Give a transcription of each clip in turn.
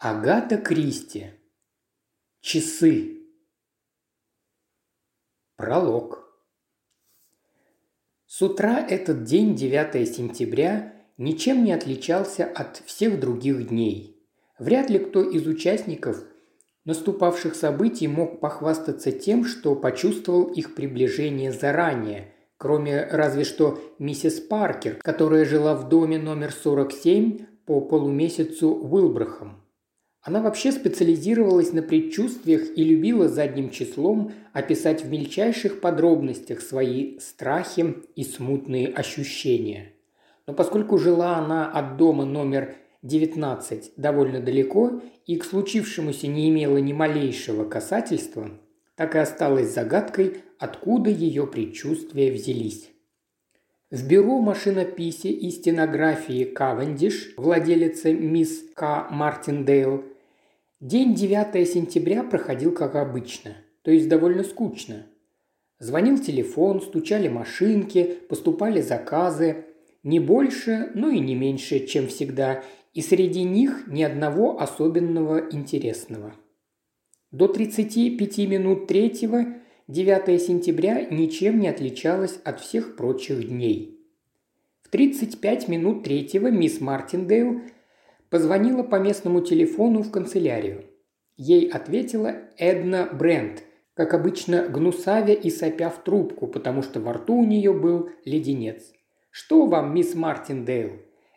Агата Кристи. Часы. Пролог. С утра этот день, 9 сентября, ничем не отличался от всех других дней. Вряд ли кто из участников наступавших событий мог похвастаться тем, что почувствовал их приближение заранее, кроме разве что миссис Паркер, которая жила в доме номер 47 по полумесяцу Уилбрахам. Она вообще специализировалась на предчувствиях и любила задним числом описать в мельчайших подробностях свои страхи и смутные ощущения. Но поскольку жила она от дома номер 19 довольно далеко и к случившемуся не имела ни малейшего касательства, так и осталась загадкой, откуда ее предчувствия взялись. В бюро машинописи и стенографии Кавендиш, владелица мисс К. Мартиндейл, день 9 сентября проходил как обычно, то есть довольно скучно. Звонил телефон, стучали машинки, поступали заказы, не больше, но и не меньше, чем всегда, и среди них ни одного особенного интересного. До 35 минут третьего 9 сентября ничем не отличалось от всех прочих дней. В 35 минут третьего мисс Мартиндейл позвонила по местному телефону в канцелярию. Ей ответила Эдна Брент, как обычно гнусавя и сопя в трубку, потому что во рту у нее был леденец. «Что вам, мисс Мартиндейл?»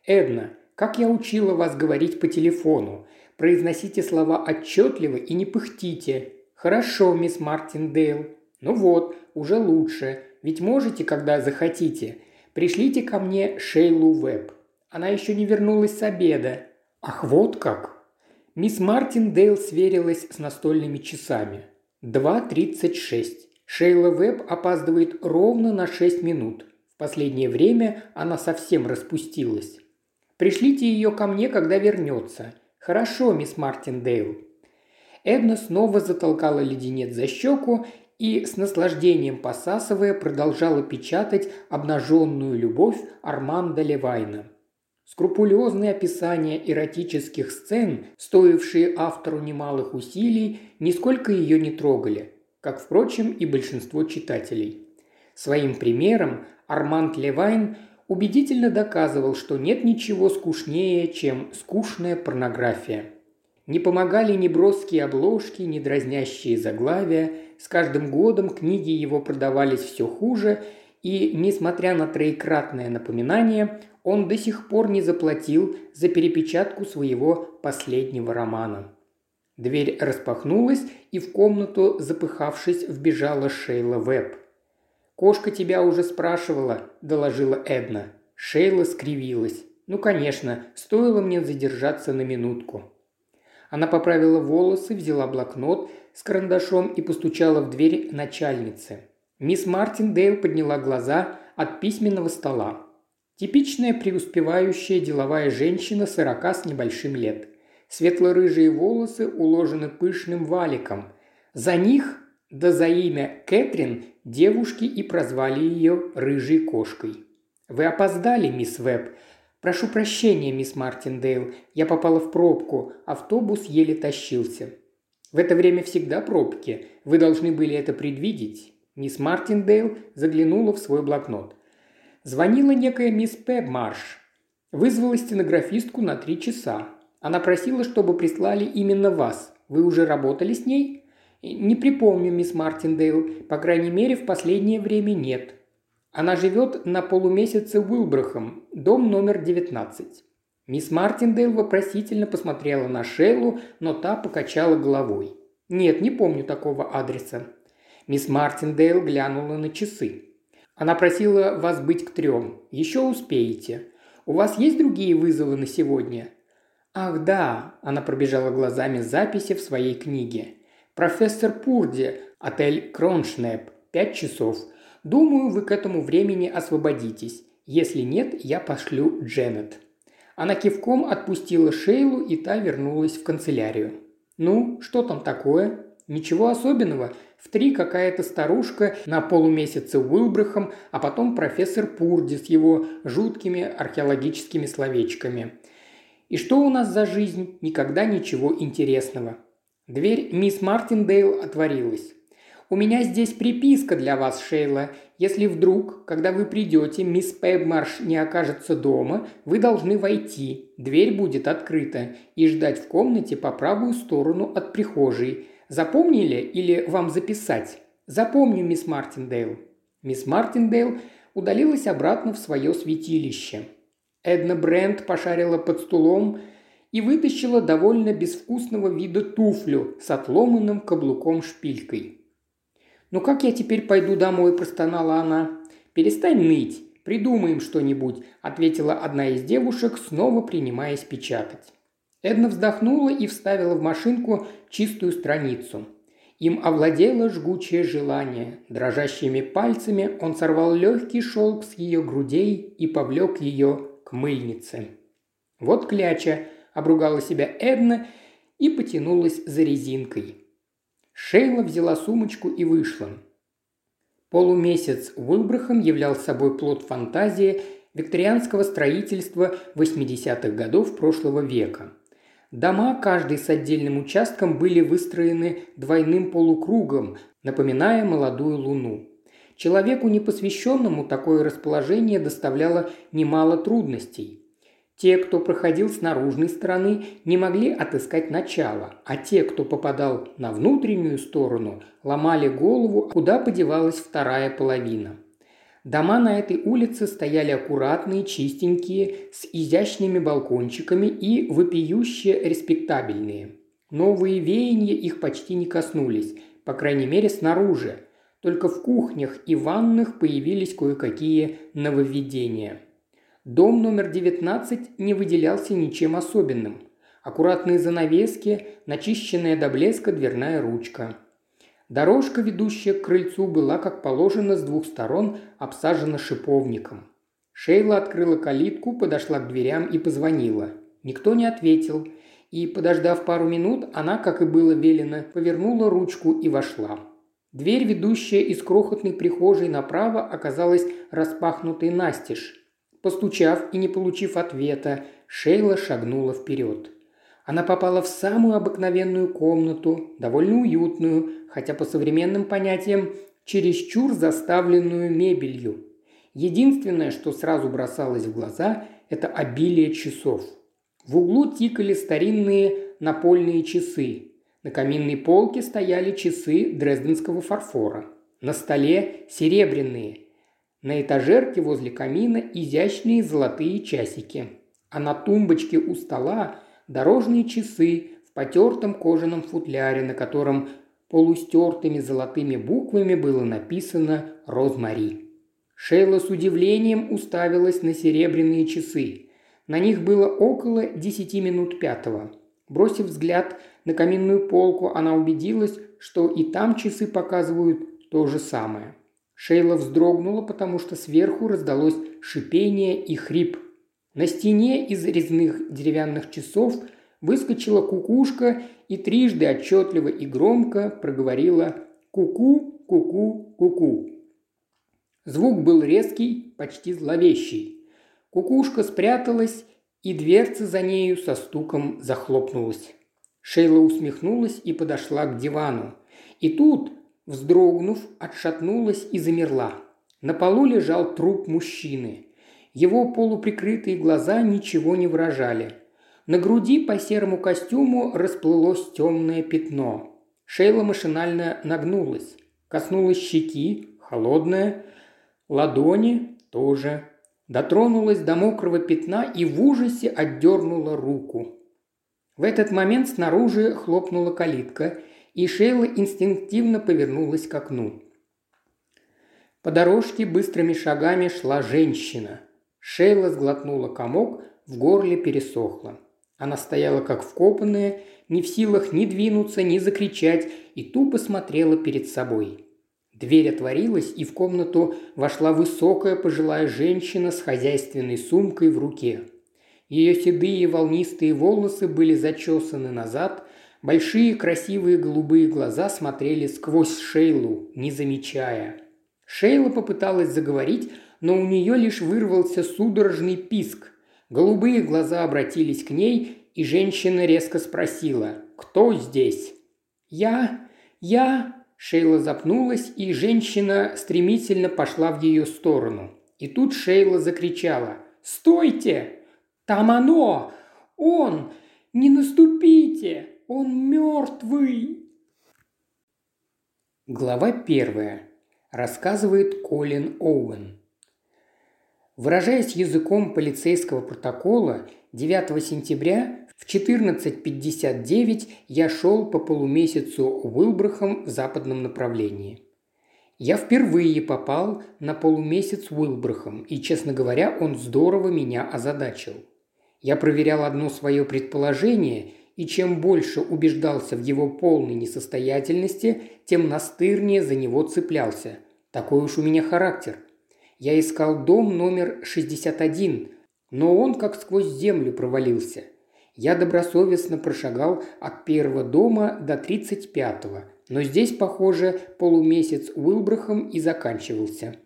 «Эдна, как я учила вас говорить по телефону. Произносите слова отчетливо и не пыхтите. Хорошо, мисс Мартиндейл. Ну вот, уже лучше. Ведь можете, когда захотите. Пришлите ко мне Шейлу Веб. Она еще не вернулась с обеда. Ах, вот как. Мисс Мартиндейл сверилась с настольными часами. 2.36. Шейла Веб опаздывает ровно на 6 минут. В последнее время она совсем распустилась. Пришлите ее ко мне, когда вернется. Хорошо, мисс Мартиндейл. Эдна снова затолкала леденец за щеку и с наслаждением посасывая продолжала печатать обнаженную любовь Арманда Левайна. Скрупулезные описания эротических сцен, стоившие автору немалых усилий, нисколько ее не трогали, как, впрочем, и большинство читателей. Своим примером Арманд Левайн убедительно доказывал, что нет ничего скучнее, чем скучная порнография – не помогали ни броские обложки, ни дразнящие заглавия. С каждым годом книги его продавались все хуже, и, несмотря на троекратное напоминание, он до сих пор не заплатил за перепечатку своего последнего романа. Дверь распахнулась, и в комнату, запыхавшись, вбежала Шейла Веб. «Кошка тебя уже спрашивала», – доложила Эдна. Шейла скривилась. «Ну, конечно, стоило мне задержаться на минутку». Она поправила волосы, взяла блокнот с карандашом и постучала в дверь начальницы. Мисс Мартин Дейл подняла глаза от письменного стола. Типичная преуспевающая деловая женщина сорока с небольшим лет. Светло-рыжие волосы уложены пышным валиком. За них, да за имя Кэтрин, девушки и прозвали ее «рыжей кошкой». «Вы опоздали, мисс Веб», «Прошу прощения, мисс Мартиндейл, я попала в пробку, автобус еле тащился». «В это время всегда пробки. Вы должны были это предвидеть». Мисс Мартиндейл заглянула в свой блокнот. Звонила некая мисс Пебмарш. Вызвала стенографистку на три часа. Она просила, чтобы прислали именно вас. Вы уже работали с ней? Не припомню, мисс Мартиндейл. По крайней мере, в последнее время нет. Она живет на полумесяце Уилбрахом, дом номер 19. Мисс Мартиндейл вопросительно посмотрела на Шейлу, но та покачала головой. «Нет, не помню такого адреса». Мисс Мартиндейл глянула на часы. «Она просила вас быть к трем. Еще успеете. У вас есть другие вызовы на сегодня?» «Ах, да!» – она пробежала глазами записи в своей книге. «Профессор Пурди, отель Кроншнеп, пять часов. Думаю, вы к этому времени освободитесь. Если нет, я пошлю Дженнет». Она кивком отпустила Шейлу, и та вернулась в канцелярию. «Ну, что там такое?» «Ничего особенного. В три какая-то старушка на полумесяце Уилбрахом, а потом профессор Пурди с его жуткими археологическими словечками. И что у нас за жизнь? Никогда ничего интересного. Дверь мисс Мартиндейл отворилась. «У меня здесь приписка для вас, Шейла. Если вдруг, когда вы придете, мисс Пэбмарш не окажется дома, вы должны войти. Дверь будет открыта и ждать в комнате по правую сторону от прихожей. Запомнили или вам записать?» «Запомню, мисс Мартиндейл». Мисс Мартиндейл удалилась обратно в свое святилище. Эдна Брент пошарила под стулом и вытащила довольно безвкусного вида туфлю с отломанным каблуком-шпилькой. «Ну как я теперь пойду домой?» – простонала она. «Перестань ныть, придумаем что-нибудь», – ответила одна из девушек, снова принимаясь печатать. Эдна вздохнула и вставила в машинку чистую страницу. Им овладело жгучее желание. Дрожащими пальцами он сорвал легкий шелк с ее грудей и повлек ее к мыльнице. «Вот кляча», – обругала себя Эдна и потянулась за резинкой. Шейла взяла сумочку и вышла. Полумесяц Уилбрахам являл собой плод фантазии викторианского строительства 80-х годов прошлого века. Дома, каждый с отдельным участком, были выстроены двойным полукругом, напоминая молодую луну. Человеку непосвященному такое расположение доставляло немало трудностей. Те, кто проходил с наружной стороны, не могли отыскать начало, а те, кто попадал на внутреннюю сторону, ломали голову, куда подевалась вторая половина. Дома на этой улице стояли аккуратные, чистенькие, с изящными балкончиками и вопиюще респектабельные. Новые веяния их почти не коснулись, по крайней мере снаружи. Только в кухнях и ваннах появились кое-какие нововведения – Дом номер 19 не выделялся ничем особенным. Аккуратные занавески, начищенная до блеска дверная ручка. Дорожка, ведущая к крыльцу, была, как положено, с двух сторон обсажена шиповником. Шейла открыла калитку, подошла к дверям и позвонила. Никто не ответил, и, подождав пару минут, она, как и было велено, повернула ручку и вошла. Дверь, ведущая из крохотной прихожей направо, оказалась распахнутой настежь. Постучав и не получив ответа, Шейла шагнула вперед. Она попала в самую обыкновенную комнату, довольно уютную, хотя по современным понятиям чересчур заставленную мебелью. Единственное, что сразу бросалось в глаза, это обилие часов. В углу тикали старинные напольные часы. На каминной полке стояли часы дрезденского фарфора. На столе серебряные, на этажерке возле камина изящные золотые часики. А на тумбочке у стола дорожные часы в потертом кожаном футляре, на котором полустертыми золотыми буквами было написано «Розмари». Шейла с удивлением уставилась на серебряные часы. На них было около десяти минут пятого. Бросив взгляд на каминную полку, она убедилась, что и там часы показывают то же самое – Шейла вздрогнула, потому что сверху раздалось шипение и хрип. На стене из резных деревянных часов выскочила кукушка и трижды отчетливо и громко проговорила «ку-ку, ку-ку, ку-ку». Звук был резкий, почти зловещий. Кукушка спряталась, и дверца за нею со стуком захлопнулась. Шейла усмехнулась и подошла к дивану. И тут Вздрогнув, отшатнулась и замерла. На полу лежал труп мужчины. Его полуприкрытые глаза ничего не выражали. На груди по серому костюму расплылось темное пятно. Шейла машинально нагнулась. Коснулась щеки, холодная. Ладони тоже. Дотронулась до мокрого пятна и в ужасе отдернула руку. В этот момент снаружи хлопнула калитка, и Шейла инстинктивно повернулась к окну. По дорожке быстрыми шагами шла женщина. Шейла сглотнула комок, в горле пересохло. Она стояла как вкопанная, не в силах ни двинуться, ни закричать, и тупо смотрела перед собой. Дверь отворилась, и в комнату вошла высокая пожилая женщина с хозяйственной сумкой в руке. Ее седые волнистые волосы были зачесаны назад, Большие красивые голубые глаза смотрели сквозь Шейлу, не замечая. Шейла попыталась заговорить, но у нее лишь вырвался судорожный писк. Голубые глаза обратились к ней, и женщина резко спросила «Кто здесь?» «Я... я...» Шейла запнулась, и женщина стремительно пошла в ее сторону. И тут Шейла закричала «Стойте! Там оно! Он! Не наступите! Он мертвый!» Глава первая. Рассказывает Колин Оуэн. Выражаясь языком полицейского протокола, 9 сентября в 14.59 я шел по полумесяцу Уилбрахом в западном направлении. Я впервые попал на полумесяц Уилбрахом, и, честно говоря, он здорово меня озадачил. Я проверял одно свое предположение, и чем больше убеждался в его полной несостоятельности, тем настырнее за него цеплялся. Такой уж у меня характер. Я искал дом номер 61, но он как сквозь землю провалился. Я добросовестно прошагал от первого дома до тридцать пятого, но здесь, похоже, полумесяц Уилбрахом и заканчивался.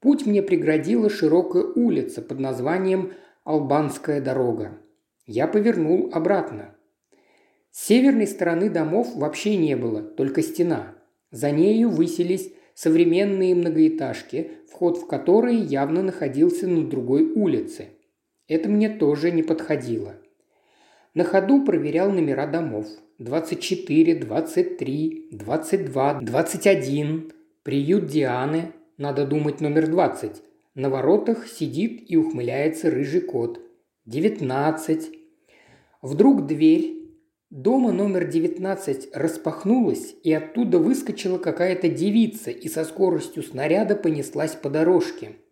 Путь мне преградила широкая улица под названием Албанская дорога. Я повернул обратно. С северной стороны домов вообще не было, только стена. За нею высились современные многоэтажки, вход в которые явно находился на другой улице. Это мне тоже не подходило. На ходу проверял номера домов. 24, 23, 22, 21. Приют Дианы, надо думать, номер 20. На воротах сидит и ухмыляется рыжий кот. 19. Вдруг дверь дома номер 19 распахнулась, и оттуда выскочила какая-то девица и со скоростью снаряда понеслась по дорожке –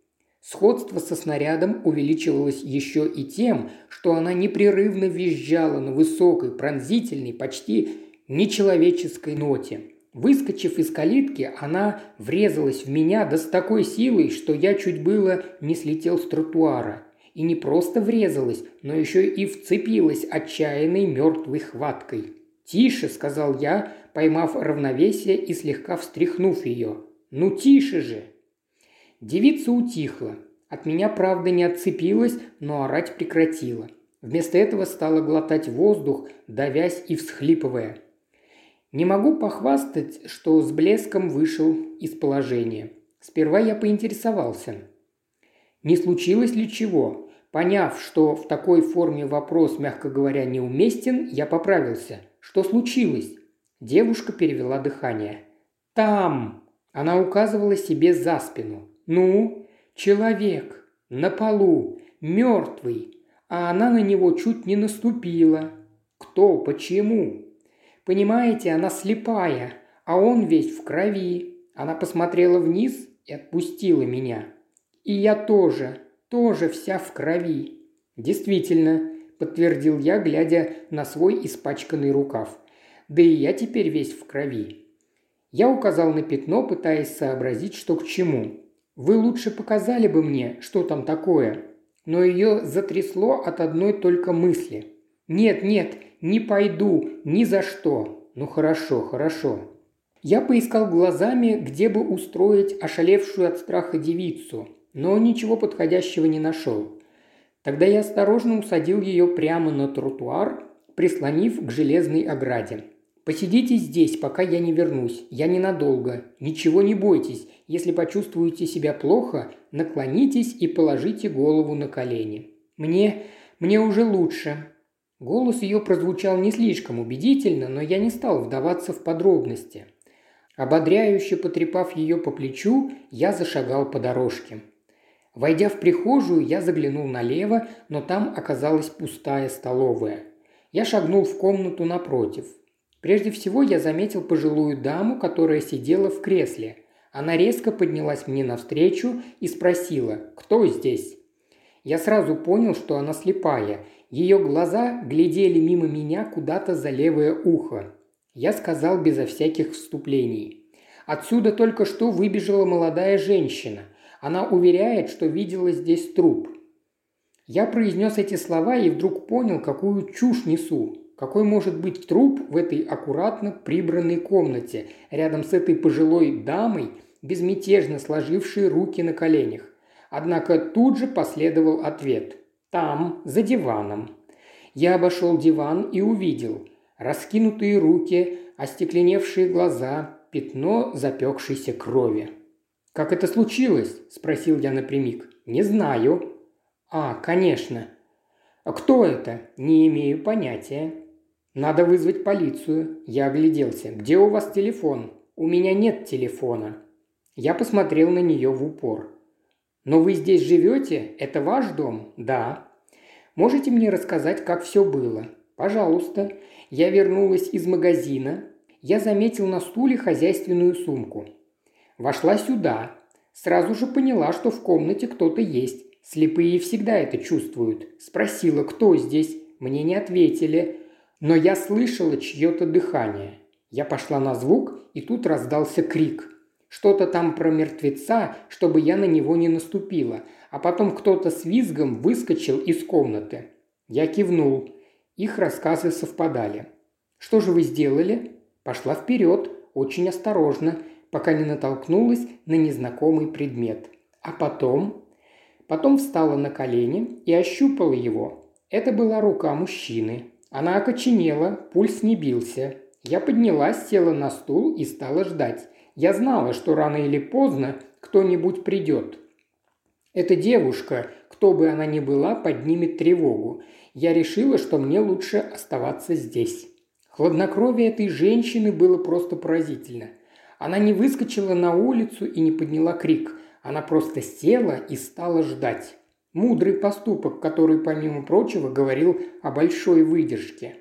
Сходство со снарядом увеличивалось еще и тем, что она непрерывно визжала на высокой, пронзительной, почти нечеловеческой ноте. Выскочив из калитки, она врезалась в меня да с такой силой, что я чуть было не слетел с тротуара. И не просто врезалась, но еще и вцепилась отчаянной мертвой хваткой. «Тише», — сказал я, поймав равновесие и слегка встряхнув ее. «Ну тише же!» Девица утихла. От меня, правда, не отцепилась, но орать прекратила. Вместо этого стала глотать воздух, давясь и всхлипывая. Не могу похвастать, что с блеском вышел из положения. Сперва я поинтересовался. Не случилось ли чего? Поняв, что в такой форме вопрос, мягко говоря, неуместен, я поправился. Что случилось? Девушка перевела дыхание. «Там!» Она указывала себе за спину. Ну, человек на полу, мертвый, а она на него чуть не наступила. Кто, почему? Понимаете, она слепая, а он весь в крови. Она посмотрела вниз и отпустила меня. И я тоже, тоже вся в крови. Действительно, подтвердил я, глядя на свой испачканный рукав. Да и я теперь весь в крови. Я указал на пятно, пытаясь сообразить, что к чему. Вы лучше показали бы мне, что там такое». Но ее затрясло от одной только мысли. «Нет, нет, не пойду, ни за что». «Ну хорошо, хорошо». Я поискал глазами, где бы устроить ошалевшую от страха девицу, но ничего подходящего не нашел. Тогда я осторожно усадил ее прямо на тротуар, прислонив к железной ограде. Посидите здесь, пока я не вернусь. Я ненадолго. Ничего не бойтесь. Если почувствуете себя плохо, наклонитесь и положите голову на колени. Мне... мне уже лучше». Голос ее прозвучал не слишком убедительно, но я не стал вдаваться в подробности. Ободряюще потрепав ее по плечу, я зашагал по дорожке. Войдя в прихожую, я заглянул налево, но там оказалась пустая столовая. Я шагнул в комнату напротив – Прежде всего я заметил пожилую даму, которая сидела в кресле. Она резко поднялась мне навстречу и спросила «Кто здесь?». Я сразу понял, что она слепая. Ее глаза глядели мимо меня куда-то за левое ухо. Я сказал безо всяких вступлений. Отсюда только что выбежала молодая женщина. Она уверяет, что видела здесь труп. Я произнес эти слова и вдруг понял, какую чушь несу. Какой может быть труп в этой аккуратно прибранной комнате, рядом с этой пожилой дамой, безмятежно сложившей руки на коленях? Однако тут же последовал ответ. Там, за диваном. Я обошел диван и увидел. Раскинутые руки, остекленевшие глаза, пятно запекшейся крови. «Как это случилось?» – спросил я напрямик. «Не знаю». «А, конечно». «А кто это?» «Не имею понятия». «Надо вызвать полицию». Я огляделся. «Где у вас телефон?» «У меня нет телефона». Я посмотрел на нее в упор. «Но вы здесь живете? Это ваш дом?» «Да». «Можете мне рассказать, как все было?» «Пожалуйста». Я вернулась из магазина. Я заметил на стуле хозяйственную сумку. Вошла сюда. Сразу же поняла, что в комнате кто-то есть. Слепые всегда это чувствуют. Спросила, кто здесь. Мне не ответили. Но я слышала чье-то дыхание. Я пошла на звук, и тут раздался крик. Что-то там про мертвеца, чтобы я на него не наступила. А потом кто-то с визгом выскочил из комнаты. Я кивнул. Их рассказы совпадали. «Что же вы сделали?» Пошла вперед, очень осторожно, пока не натолкнулась на незнакомый предмет. А потом... Потом встала на колени и ощупала его. Это была рука мужчины. Она окоченела, пульс не бился. Я поднялась, села на стул и стала ждать. Я знала, что рано или поздно кто-нибудь придет. Эта девушка, кто бы она ни была, поднимет тревогу. Я решила, что мне лучше оставаться здесь. Хладнокровие этой женщины было просто поразительно. Она не выскочила на улицу и не подняла крик. Она просто села и стала ждать. Мудрый поступок, который, помимо прочего, говорил о большой выдержке.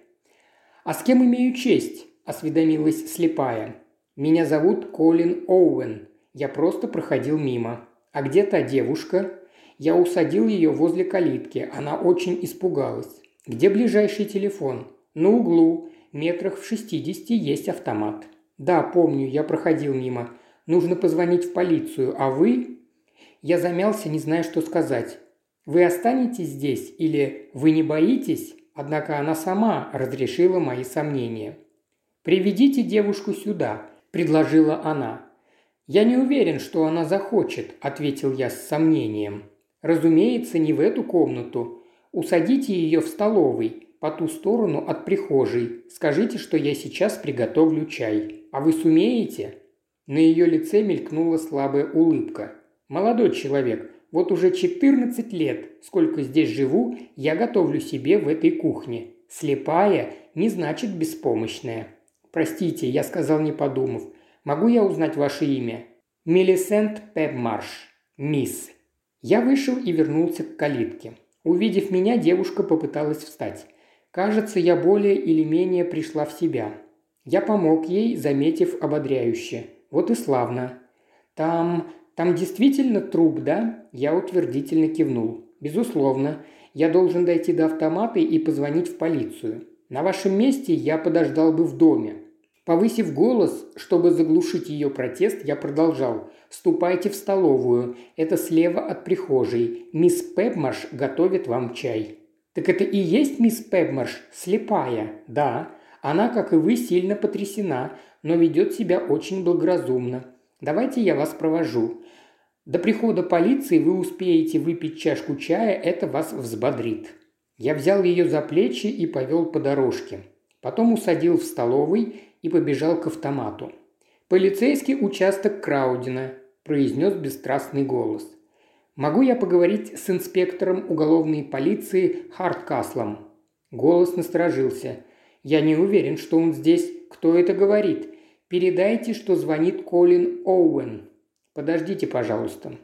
«А с кем имею честь?» – осведомилась слепая. «Меня зовут Колин Оуэн. Я просто проходил мимо. А где та девушка?» Я усадил ее возле калитки. Она очень испугалась. «Где ближайший телефон?» «На углу. Метрах в шестидесяти есть автомат». «Да, помню, я проходил мимо. Нужно позвонить в полицию. А вы?» Я замялся, не зная, что сказать. Вы останетесь здесь или вы не боитесь?» Однако она сама разрешила мои сомнения. «Приведите девушку сюда», – предложила она. «Я не уверен, что она захочет», – ответил я с сомнением. «Разумеется, не в эту комнату. Усадите ее в столовой, по ту сторону от прихожей. Скажите, что я сейчас приготовлю чай. А вы сумеете?» На ее лице мелькнула слабая улыбка. «Молодой человек, вот уже 14 лет, сколько здесь живу, я готовлю себе в этой кухне. Слепая не значит беспомощная. Простите, я сказал не подумав. Могу я узнать ваше имя? Мелисент Пепмарш. Мисс. Я вышел и вернулся к калитке. Увидев меня, девушка попыталась встать. Кажется, я более или менее пришла в себя. Я помог ей, заметив ободряюще. Вот и славно. Там там действительно труп, да?» Я утвердительно кивнул. «Безусловно. Я должен дойти до автомата и позвонить в полицию. На вашем месте я подождал бы в доме». Повысив голос, чтобы заглушить ее протест, я продолжал. «Ступайте в столовую. Это слева от прихожей. Мисс Пепмарш готовит вам чай». «Так это и есть мисс Пепмарш? Слепая?» «Да. Она, как и вы, сильно потрясена, но ведет себя очень благоразумно. Давайте я вас провожу. До прихода полиции вы успеете выпить чашку чая, это вас взбодрит». Я взял ее за плечи и повел по дорожке. Потом усадил в столовой и побежал к автомату. «Полицейский участок Краудина», – произнес бесстрастный голос. «Могу я поговорить с инспектором уголовной полиции Харткаслом?» Голос насторожился. «Я не уверен, что он здесь. Кто это говорит? Передайте, что звонит Колин Оуэн. Подождите, пожалуйста».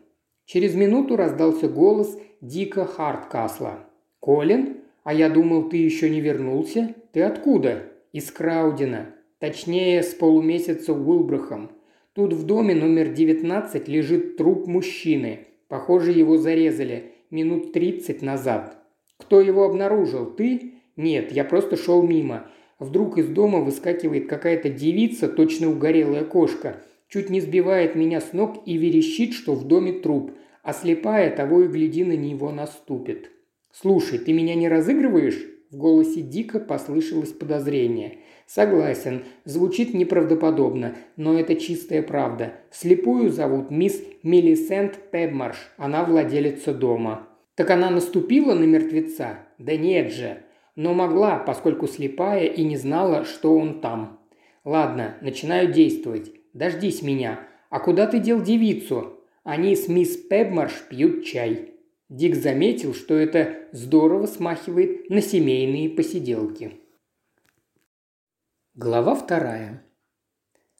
Через минуту раздался голос Дика Харткасла. «Колин? А я думал, ты еще не вернулся. Ты откуда?» «Из Краудина. Точнее, с полумесяца Уилбрахом. Тут в доме номер 19 лежит труп мужчины. Похоже, его зарезали минут 30 назад. Кто его обнаружил? Ты? Нет, я просто шел мимо. Вдруг из дома выскакивает какая-то девица, точно угорелая кошка, чуть не сбивает меня с ног и верещит, что в доме труп, а слепая того и гляди на него наступит. «Слушай, ты меня не разыгрываешь?» В голосе Дика послышалось подозрение. «Согласен, звучит неправдоподобно, но это чистая правда. Слепую зовут мисс Мелисент Пебмарш, она владелица дома». Так она наступила на мертвеца? Да нет же. Но могла, поскольку слепая и не знала, что он там. Ладно, начинаю действовать. Дождись меня. А куда ты дел девицу? Они с мисс Пебмарш пьют чай. Дик заметил, что это здорово смахивает на семейные посиделки. Глава вторая.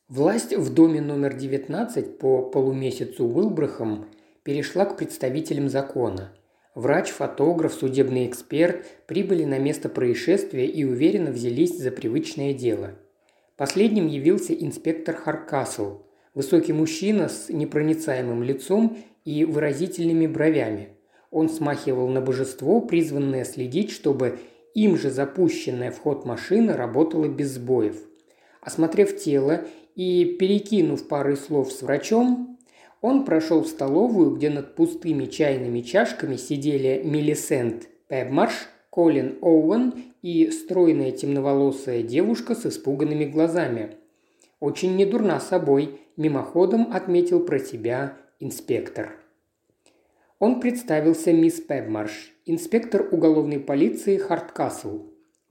Власть в доме номер 19 по полумесяцу Уилбрахам перешла к представителям закона. Врач, фотограф, судебный эксперт прибыли на место происшествия и уверенно взялись за привычное дело. Последним явился инспектор Харкасл, высокий мужчина с непроницаемым лицом и выразительными бровями. Он смахивал на божество, призванное следить, чтобы им же запущенная в ход машина работала без сбоев. Осмотрев тело и, перекинув пары слов с врачом, он прошел в столовую, где над пустыми чайными чашками сидели Мелисент Пебмарш, Колин Оуэн и стройная темноволосая девушка с испуганными глазами. Очень недурна собой, мимоходом отметил про себя инспектор. Он представился мисс Пебмарш, инспектор уголовной полиции Харткасл.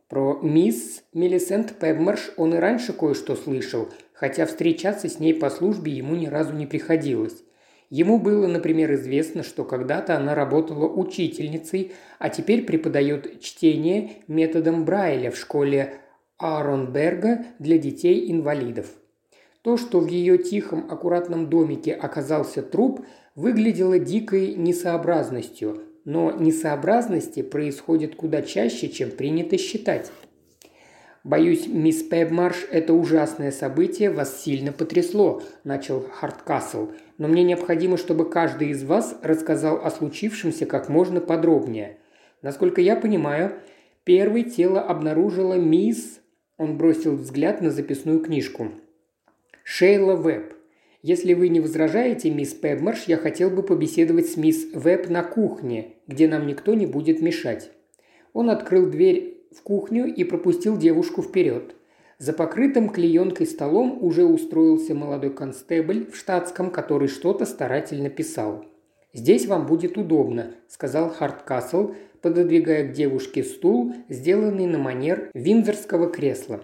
Про мисс Мелисент Пебмарш он и раньше кое-что слышал, хотя встречаться с ней по службе ему ни разу не приходилось. Ему было, например, известно, что когда-то она работала учительницей, а теперь преподает чтение методом Брайля в школе Аронберга для детей-инвалидов. То, что в ее тихом, аккуратном домике оказался труп, выглядело дикой несообразностью, но несообразности происходят куда чаще, чем принято считать. «Боюсь, мисс Пебмарш, это ужасное событие вас сильно потрясло», – начал Харткасл. «Но мне необходимо, чтобы каждый из вас рассказал о случившемся как можно подробнее. Насколько я понимаю, первое тело обнаружила мисс...» Он бросил взгляд на записную книжку. «Шейла Веб. Если вы не возражаете, мисс Пебмарш, я хотел бы побеседовать с мисс Веб на кухне, где нам никто не будет мешать». Он открыл дверь в кухню и пропустил девушку вперед. За покрытым клеенкой столом уже устроился молодой констебль в штатском, который что-то старательно писал. «Здесь вам будет удобно», – сказал Харткасл, пододвигая к девушке стул, сделанный на манер виндзорского кресла.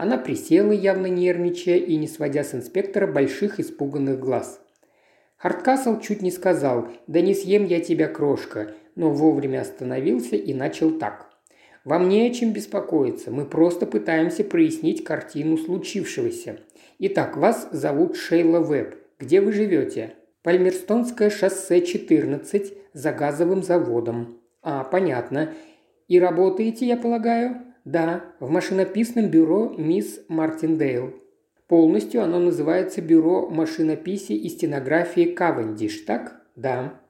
Она присела, явно нервничая и не сводя с инспектора больших испуганных глаз. Харткасл чуть не сказал «Да не съем я тебя, крошка», но вовремя остановился и начал так. «Вам не о чем беспокоиться, мы просто пытаемся прояснить картину случившегося. Итак, вас зовут Шейла Веб. Где вы живете?» «Пальмерстонское шоссе 14 за газовым заводом». «А, понятно. И работаете, я полагаю?» Да, в машинописном бюро мисс Мартиндейл. Полностью оно называется Бюро машинописи и стенографии Кавендиш, так? Да.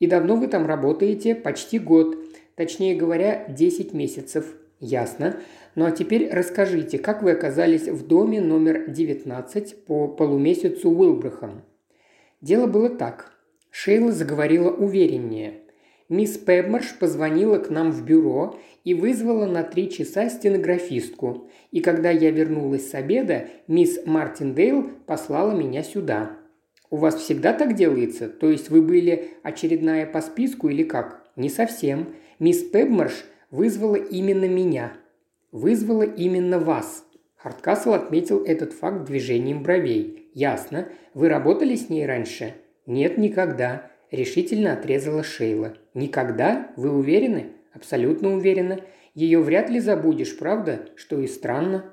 И давно вы там работаете? Почти год. Точнее говоря, 10 месяцев. Ясно. Ну а теперь расскажите, как вы оказались в доме номер 19 по полумесяцу Уилбрахам? Дело было так. Шейла заговорила увереннее – Мисс Пебмарш позвонила к нам в бюро и вызвала на три часа стенографистку. И когда я вернулась с обеда, мисс Мартиндейл послала меня сюда. У вас всегда так делается? То есть вы были очередная по списку или как? Не совсем. Мисс Пебмарш вызвала именно меня. Вызвала именно вас. Харткасл отметил этот факт движением бровей. «Ясно. Вы работали с ней раньше?» «Нет, никогда. – решительно отрезала Шейла. «Никогда? Вы уверены?» «Абсолютно уверена. Ее вряд ли забудешь, правда? Что и странно».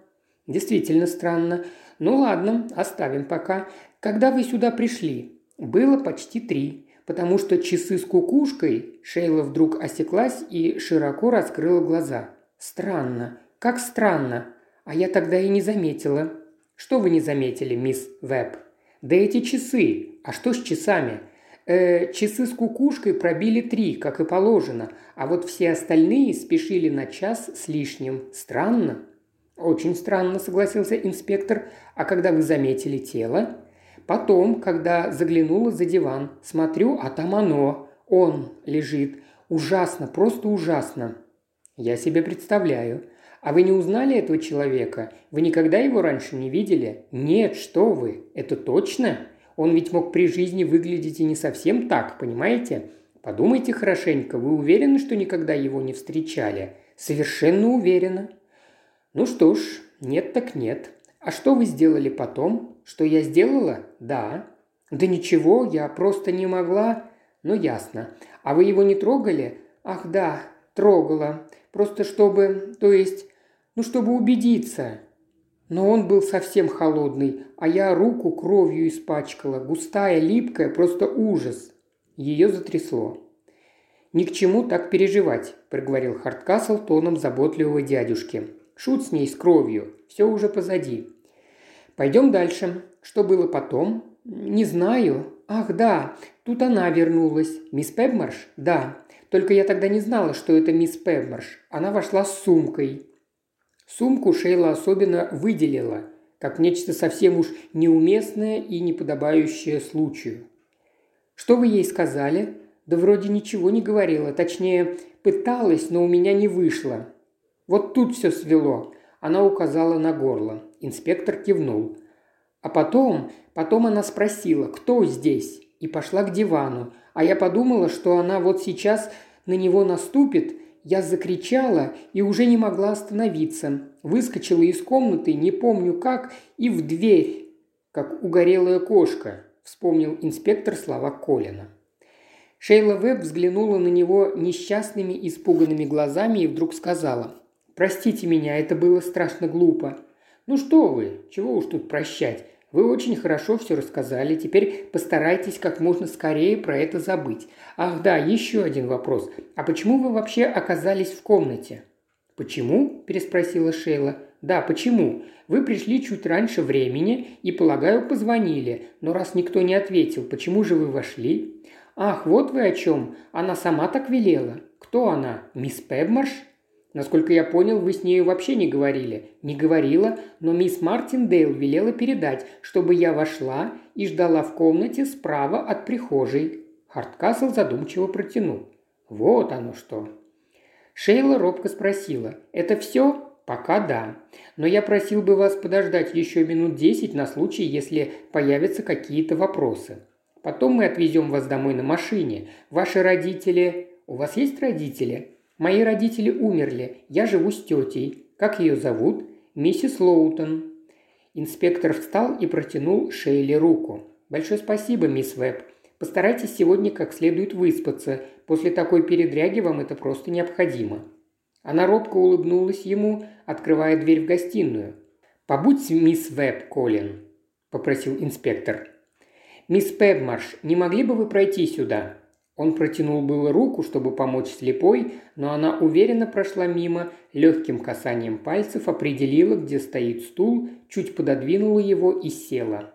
«Действительно странно. Ну ладно, оставим пока. Когда вы сюда пришли?» «Было почти три, потому что часы с кукушкой...» Шейла вдруг осеклась и широко раскрыла глаза. «Странно. Как странно. А я тогда и не заметила». «Что вы не заметили, мисс Веб?» «Да эти часы. А что с часами?» Э, часы с кукушкой пробили три, как и положено, а вот все остальные спешили на час с лишним. Странно?» «Очень странно», – согласился инспектор. «А когда вы заметили тело?» «Потом, когда заглянула за диван. Смотрю, а там оно. Он лежит. Ужасно, просто ужасно». «Я себе представляю. А вы не узнали этого человека? Вы никогда его раньше не видели?» «Нет, что вы. Это точно?» Он ведь мог при жизни выглядеть и не совсем так, понимаете? Подумайте хорошенько, вы уверены, что никогда его не встречали? Совершенно уверена. Ну что ж, нет так нет. А что вы сделали потом? Что я сделала? Да. Да ничего, я просто не могла. Ну ясно. А вы его не трогали? Ах да, трогала. Просто чтобы, то есть, ну чтобы убедиться. Но он был совсем холодный, а я руку кровью испачкала, густая, липкая, просто ужас. Ее затрясло. «Ни к чему так переживать», – проговорил Харткасл тоном заботливого дядюшки. «Шут с ней с кровью. Все уже позади. Пойдем дальше. Что было потом?» «Не знаю. Ах, да, тут она вернулась. Мисс Пебмарш?» «Да. Только я тогда не знала, что это мисс Пебмарш. Она вошла с сумкой». Сумку Шейла особенно выделила, как нечто совсем уж неуместное и неподобающее случаю. «Что вы ей сказали?» «Да вроде ничего не говорила, точнее, пыталась, но у меня не вышло. Вот тут все свело». Она указала на горло. Инспектор кивнул. А потом, потом она спросила, кто здесь, и пошла к дивану. А я подумала, что она вот сейчас на него наступит. Я закричала и уже не могла остановиться. Выскочила из комнаты, не помню как, и в дверь, как угорелая кошка вспомнил инспектор слова Колина. Шейла Веб взглянула на него несчастными, испуганными глазами и вдруг сказала «Простите меня, это было страшно глупо». «Ну что вы, чего уж тут прощать. Вы очень хорошо все рассказали. Теперь постарайтесь как можно скорее про это забыть. Ах да, еще один вопрос. А почему вы вообще оказались в комнате?» «Почему?» – переспросила Шейла. «Да, почему? Вы пришли чуть раньше времени и, полагаю, позвонили. Но раз никто не ответил, почему же вы вошли?» «Ах, вот вы о чем. Она сама так велела. Кто она? Мисс Пебмарш?» «Насколько я понял, вы с нею вообще не говорили». «Не говорила, но мисс Мартин Дейл велела передать, чтобы я вошла и ждала в комнате справа от прихожей». Харткасл задумчиво протянул. «Вот оно что». Шейла робко спросила. «Это все?» «Пока да. Но я просил бы вас подождать еще минут десять на случай, если появятся какие-то вопросы. Потом мы отвезем вас домой на машине. Ваши родители... У вас есть родители? Мои родители умерли. Я живу с тетей. Как ее зовут? Миссис Лоутон». Инспектор встал и протянул Шейле руку. «Большое спасибо, мисс Веб. Постарайтесь сегодня как следует выспаться. После такой передряги вам это просто необходимо». Она робко улыбнулась ему, открывая дверь в гостиную. «Побудь мисс Веб, Колин», – попросил инспектор. «Мисс Пебмарш, не могли бы вы пройти сюда?» Он протянул было руку, чтобы помочь слепой, но она уверенно прошла мимо, легким касанием пальцев определила, где стоит стул, чуть пододвинула его и села.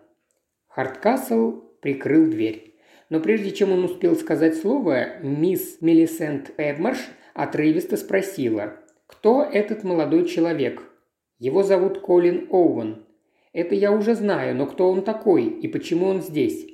Харткасл прикрыл дверь. Но прежде чем он успел сказать слово, мисс Мелисент Эдмарш отрывисто спросила, кто этот молодой человек. Его зовут Колин Оуэн. Это я уже знаю, но кто он такой и почему он здесь?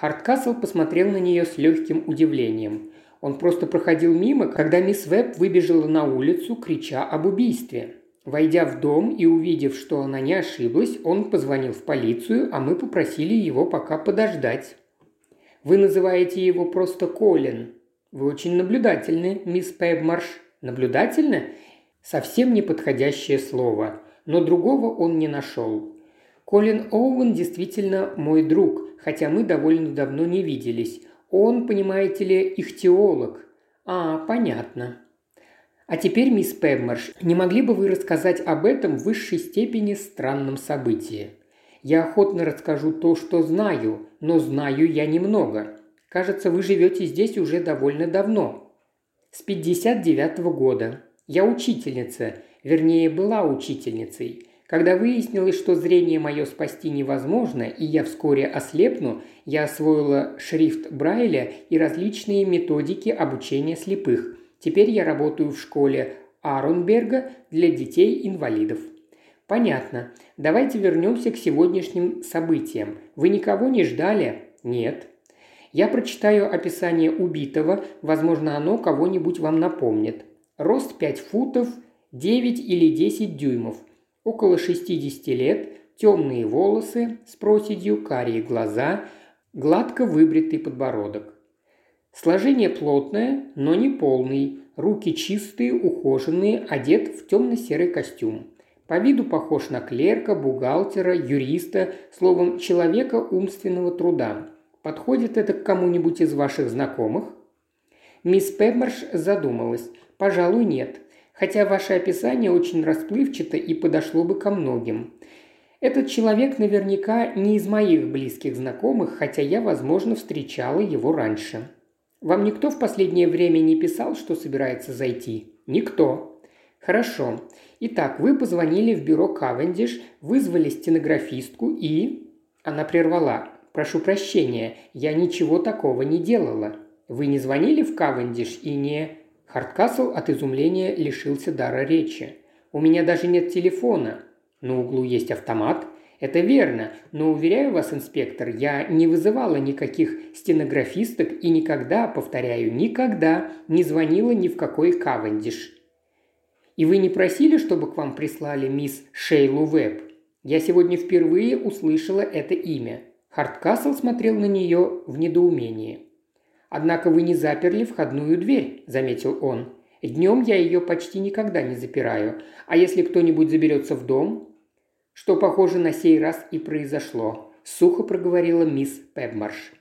Харткасл посмотрел на нее с легким удивлением. Он просто проходил мимо, когда мисс Веб выбежала на улицу, крича об убийстве. Войдя в дом и увидев, что она не ошиблась, он позвонил в полицию, а мы попросили его пока подождать. «Вы называете его просто Колин», «Вы очень наблюдательны, мисс Пэбмарш». «Наблюдательны?» Совсем неподходящее слово, но другого он не нашел. Колин Оуэн действительно мой друг, хотя мы довольно давно не виделись. Он, понимаете ли, их теолог. А, понятно. А теперь, мисс Пэбмарш, не могли бы вы рассказать об этом в высшей степени странном событии? Я охотно расскажу то, что знаю, но знаю я немного. Кажется, вы живете здесь уже довольно давно. С 59 -го года. Я учительница, вернее, была учительницей. Когда выяснилось, что зрение мое спасти невозможно, и я вскоре ослепну, я освоила шрифт Брайля и различные методики обучения слепых. Теперь я работаю в школе Аронберга для детей-инвалидов. Понятно. Давайте вернемся к сегодняшним событиям. Вы никого не ждали? Нет. Я прочитаю описание убитого, возможно, оно кого-нибудь вам напомнит. Рост 5 футов, 9 или 10 дюймов. Около 60 лет, темные волосы с проседью, карие глаза, гладко выбритый подбородок. Сложение плотное, но не полный. Руки чистые, ухоженные, одет в темно-серый костюм. По виду похож на клерка, бухгалтера, юриста, словом, человека умственного труда. Подходит это к кому-нибудь из ваших знакомых? Мисс Пеммерш задумалась. Пожалуй, нет. Хотя ваше описание очень расплывчато и подошло бы ко многим. Этот человек наверняка не из моих близких знакомых, хотя я, возможно, встречала его раньше. Вам никто в последнее время не писал, что собирается зайти? Никто. Хорошо. Итак, вы позвонили в бюро Кавендиш, вызвали стенографистку и... Она прервала. Прошу прощения, я ничего такого не делала. Вы не звонили в Кавендиш и не... Хардкасл от изумления лишился дара речи. «У меня даже нет телефона. На углу есть автомат. Это верно, но уверяю вас, инспектор, я не вызывала никаких стенографисток и никогда, повторяю, никогда не звонила ни в какой Кавендиш. И вы не просили, чтобы к вам прислали мисс Шейлу Веб? Я сегодня впервые услышала это имя. Хардкасл смотрел на нее в недоумении. «Однако вы не заперли входную дверь», – заметил он. «Днем я ее почти никогда не запираю. А если кто-нибудь заберется в дом, что, похоже, на сей раз и произошло», – сухо проговорила мисс Пебмарш.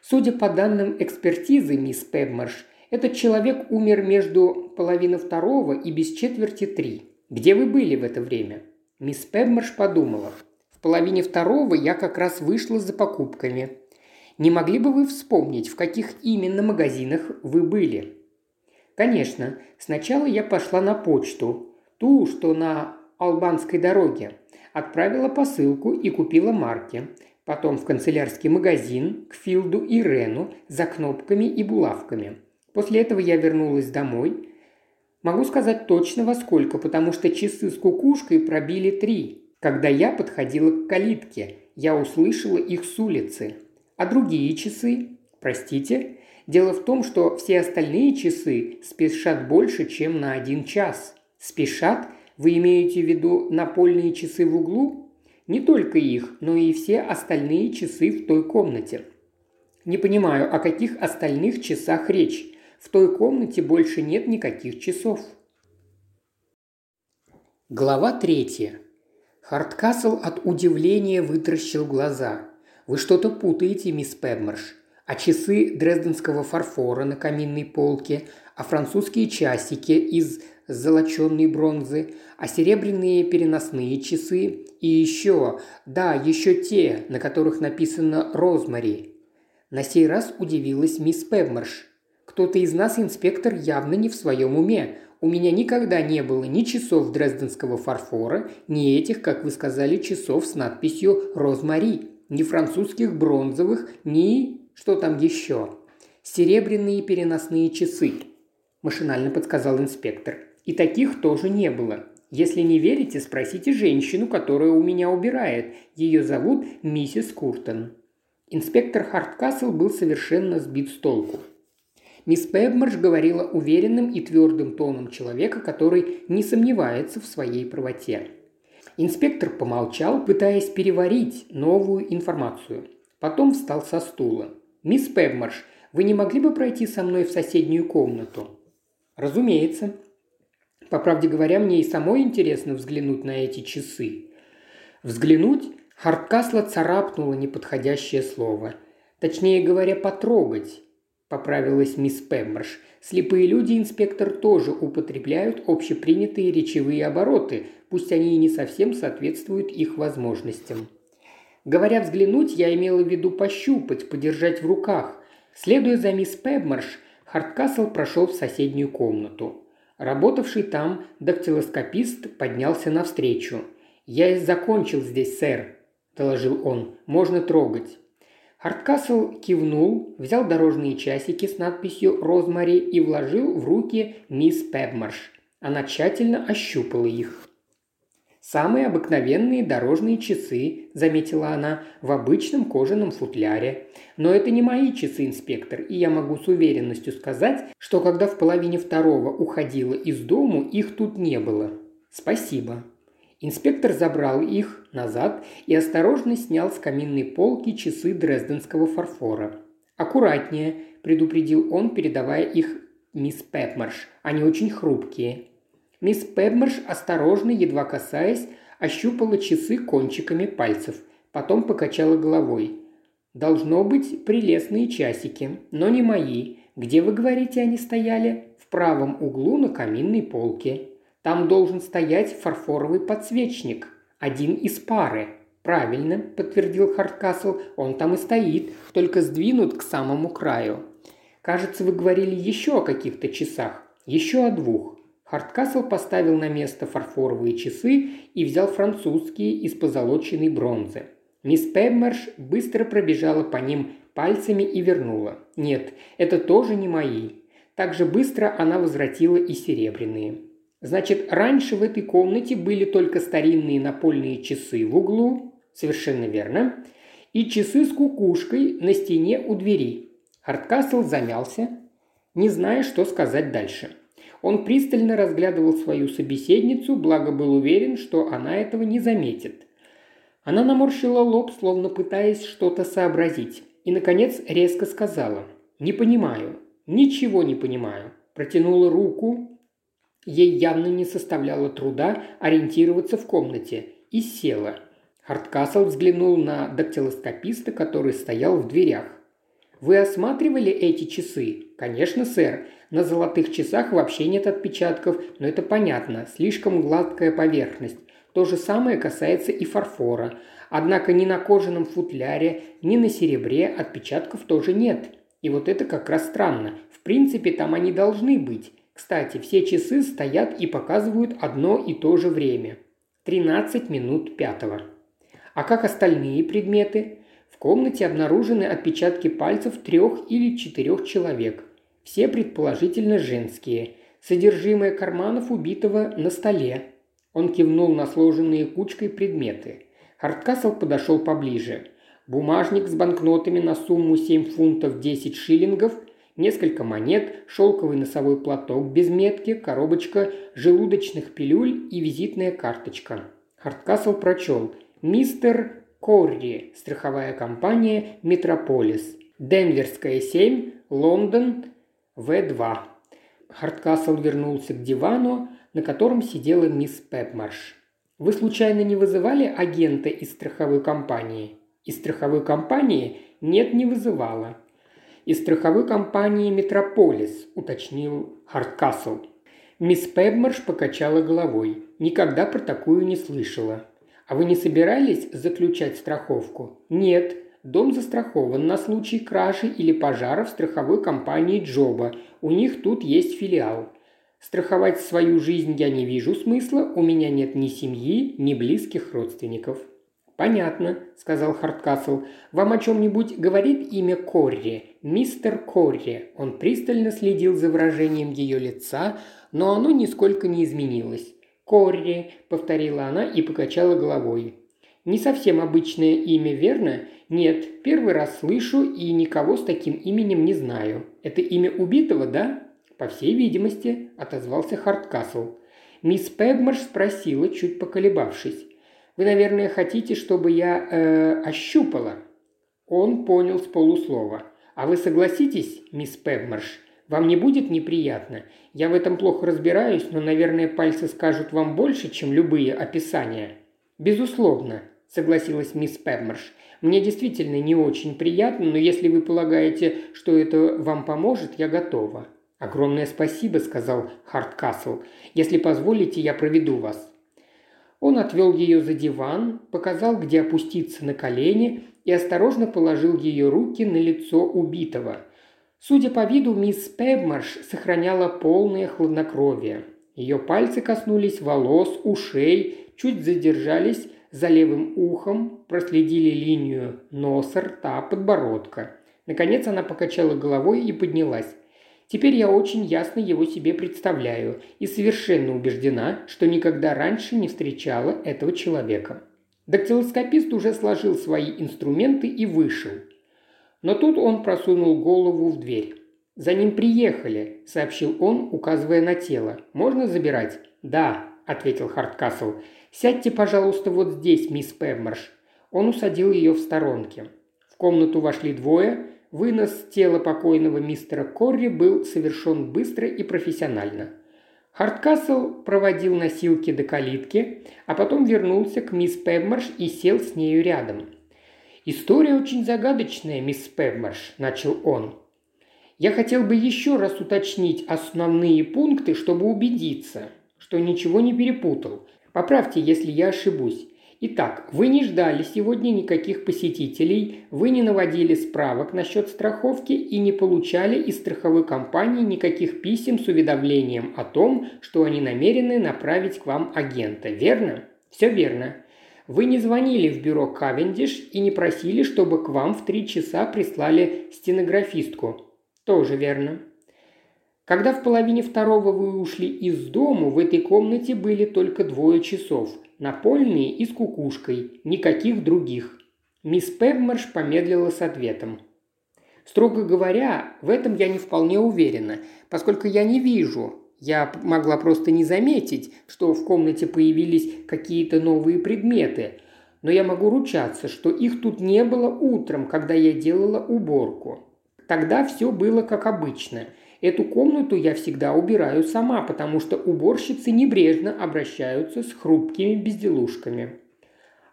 Судя по данным экспертизы мисс Пебмарш, этот человек умер между половиной второго и без четверти три. Где вы были в это время? Мисс Пебмарш подумала. В половине второго я как раз вышла за покупками. Не могли бы вы вспомнить, в каких именно магазинах вы были? Конечно, сначала я пошла на почту, ту, что на Албанской дороге. Отправила посылку и купила марки. Потом в канцелярский магазин, к Филду и Рену за кнопками и булавками. После этого я вернулась домой. Могу сказать точно во сколько, потому что часы с кукушкой пробили три. Когда я подходила к калитке, я услышала их с улицы. А другие часы? Простите? Дело в том, что все остальные часы спешат больше, чем на один час. Спешат вы имеете в виду напольные часы в углу? Не только их, но и все остальные часы в той комнате. Не понимаю, о каких остальных часах речь. В той комнате больше нет никаких часов. Глава третья. Хардкасл от удивления вытаращил глаза. «Вы что-то путаете, мисс Педмарш. А часы дрезденского фарфора на каминной полке, а французские часики из золоченной бронзы, а серебряные переносные часы и еще, да, еще те, на которых написано «Розмари». На сей раз удивилась мисс Певмарш. «Кто-то из нас, инспектор, явно не в своем уме. У меня никогда не было ни часов дрезденского фарфора, ни этих, как вы сказали, часов с надписью «Розмари», ни французских бронзовых, ни... что там еще? Серебряные переносные часы», – машинально подсказал инспектор. И таких тоже не было. Если не верите, спросите женщину, которая у меня убирает. Ее зовут миссис Куртон». Инспектор Харткасл был совершенно сбит с толку. Мисс Пебмарш говорила уверенным и твердым тоном человека, который не сомневается в своей правоте. Инспектор помолчал, пытаясь переварить новую информацию. Потом встал со стула. «Мисс Пебмарш, вы не могли бы пройти со мной в соседнюю комнату?» «Разумеется», по правде говоря, мне и самой интересно взглянуть на эти часы. Взглянуть Хардкасла царапнуло неподходящее слово. Точнее говоря, потрогать, поправилась мисс Пеммерш. Слепые люди, инспектор, тоже употребляют общепринятые речевые обороты, пусть они и не совсем соответствуют их возможностям. Говоря взглянуть, я имела в виду пощупать, подержать в руках. Следуя за мисс Пеммерш, Хардкасл прошел в соседнюю комнату. Работавший там дактилоскопист поднялся навстречу. «Я закончил здесь, сэр», – доложил он. «Можно трогать». Харткасл кивнул, взял дорожные часики с надписью «Розмари» и вложил в руки мисс Пебмарш. Она тщательно ощупала их. «Самые обыкновенные дорожные часы», – заметила она, – «в обычном кожаном футляре. Но это не мои часы, инспектор, и я могу с уверенностью сказать, что когда в половине второго уходила из дому, их тут не было. Спасибо». Инспектор забрал их назад и осторожно снял с каминной полки часы дрезденского фарфора. «Аккуратнее», предупредил он, передавая их мисс Пепмарш. «Они очень хрупкие». Мисс Пепмарш, осторожно, едва касаясь, ощупала часы кончиками пальцев. Потом покачала головой. «Должно быть прелестные часики, но не мои. Где, вы говорите, они стояли?» «В правом углу на каминной полке. Там должен стоять фарфоровый подсвечник. Один из пары. «Правильно», – подтвердил Хардкасл, – «он там и стоит, только сдвинут к самому краю». «Кажется, вы говорили еще о каких-то часах, еще о двух». Хардкасл поставил на место фарфоровые часы и взял французские из позолоченной бронзы. Мисс Пеммерш быстро пробежала по ним пальцами и вернула. «Нет, это тоже не мои». Так же быстро она возвратила и серебряные. Значит, раньше в этой комнате были только старинные напольные часы в углу, Совершенно верно. И часы с кукушкой на стене у двери. Хардкасл замялся, не зная, что сказать дальше. Он пристально разглядывал свою собеседницу, благо был уверен, что она этого не заметит. Она наморщила лоб, словно пытаясь что-то сообразить, и, наконец, резко сказала «Не понимаю, ничего не понимаю». Протянула руку, ей явно не составляло труда ориентироваться в комнате, и села – Хардкасл взглянул на дактилоскописта, который стоял в дверях. «Вы осматривали эти часы?» «Конечно, сэр. На золотых часах вообще нет отпечатков, но это понятно. Слишком гладкая поверхность. То же самое касается и фарфора. Однако ни на кожаном футляре, ни на серебре отпечатков тоже нет. И вот это как раз странно. В принципе, там они должны быть. Кстати, все часы стоят и показывают одно и то же время. 13 минут пятого. А как остальные предметы? В комнате обнаружены отпечатки пальцев трех или четырех человек. Все предположительно женские. Содержимое карманов убитого на столе. Он кивнул на сложенные кучкой предметы. Хардкасл подошел поближе. Бумажник с банкнотами на сумму 7 фунтов 10 шиллингов, несколько монет, шелковый носовой платок без метки, коробочка желудочных пилюль и визитная карточка. Хардкасл прочел Мистер Корри, страховая компания «Метрополис». Денверская 7, Лондон, В2. Хардкасл вернулся к дивану, на котором сидела мисс Пепмарш. «Вы случайно не вызывали агента из страховой компании?» «Из страховой компании?» «Нет, не вызывала». «Из страховой компании «Метрополис», – уточнил Хардкасл. Мисс Пепмарш покачала головой. Никогда про такую не слышала. А вы не собирались заключать страховку? Нет. Дом застрахован на случай кражи или пожара в страховой компании Джоба. У них тут есть филиал. Страховать свою жизнь я не вижу смысла, у меня нет ни семьи, ни близких родственников». «Понятно», – сказал Хардкасл. «Вам о чем-нибудь говорит имя Корри? Мистер Корри». Он пристально следил за выражением ее лица, но оно нисколько не изменилось. «Корри», – повторила она и покачала головой. «Не совсем обычное имя, верно? Нет, первый раз слышу и никого с таким именем не знаю. Это имя убитого, да?» «По всей видимости», – отозвался Хардкасл. Мисс Пегмарш спросила, чуть поколебавшись. «Вы, наверное, хотите, чтобы я э, ощупала?» Он понял с полуслова. «А вы согласитесь, мисс Пегмарш? Вам не будет неприятно? Я в этом плохо разбираюсь, но, наверное, пальцы скажут вам больше, чем любые описания». «Безусловно», – согласилась мисс Пеммерш. «Мне действительно не очень приятно, но если вы полагаете, что это вам поможет, я готова». «Огромное спасибо», – сказал Харткасл. «Если позволите, я проведу вас». Он отвел ее за диван, показал, где опуститься на колени и осторожно положил ее руки на лицо убитого – Судя по виду, мисс Пебмарш сохраняла полное хладнокровие. Ее пальцы коснулись волос, ушей, чуть задержались за левым ухом, проследили линию носа, рта, подбородка. Наконец она покачала головой и поднялась. Теперь я очень ясно его себе представляю и совершенно убеждена, что никогда раньше не встречала этого человека. Дактилоскопист уже сложил свои инструменты и вышел – но тут он просунул голову в дверь. «За ним приехали», – сообщил он, указывая на тело. «Можно забирать?» «Да», – ответил Харткасл. «Сядьте, пожалуйста, вот здесь, мисс Певмарш». Он усадил ее в сторонке. В комнату вошли двое, вынос тела покойного мистера Корри был совершен быстро и профессионально. Хардкасл проводил носилки до калитки, а потом вернулся к мисс Певмарш и сел с нею рядом. «История очень загадочная, мисс Певмарш», – начал он. «Я хотел бы еще раз уточнить основные пункты, чтобы убедиться, что ничего не перепутал. Поправьте, если я ошибусь. Итак, вы не ждали сегодня никаких посетителей, вы не наводили справок насчет страховки и не получали из страховой компании никаких писем с уведомлением о том, что они намерены направить к вам агента, верно? Все верно. Вы не звонили в бюро Кавендиш и не просили, чтобы к вам в три часа прислали стенографистку. Тоже верно. Когда в половине второго вы ушли из дому, в этой комнате были только двое часов – напольные и с кукушкой, никаких других. Мисс Пегмарш помедлила с ответом. Строго говоря, в этом я не вполне уверена, поскольку я не вижу. Я могла просто не заметить, что в комнате появились какие-то новые предметы, но я могу ручаться, что их тут не было утром, когда я делала уборку. Тогда все было как обычно – Эту комнату я всегда убираю сама, потому что уборщицы небрежно обращаются с хрупкими безделушками.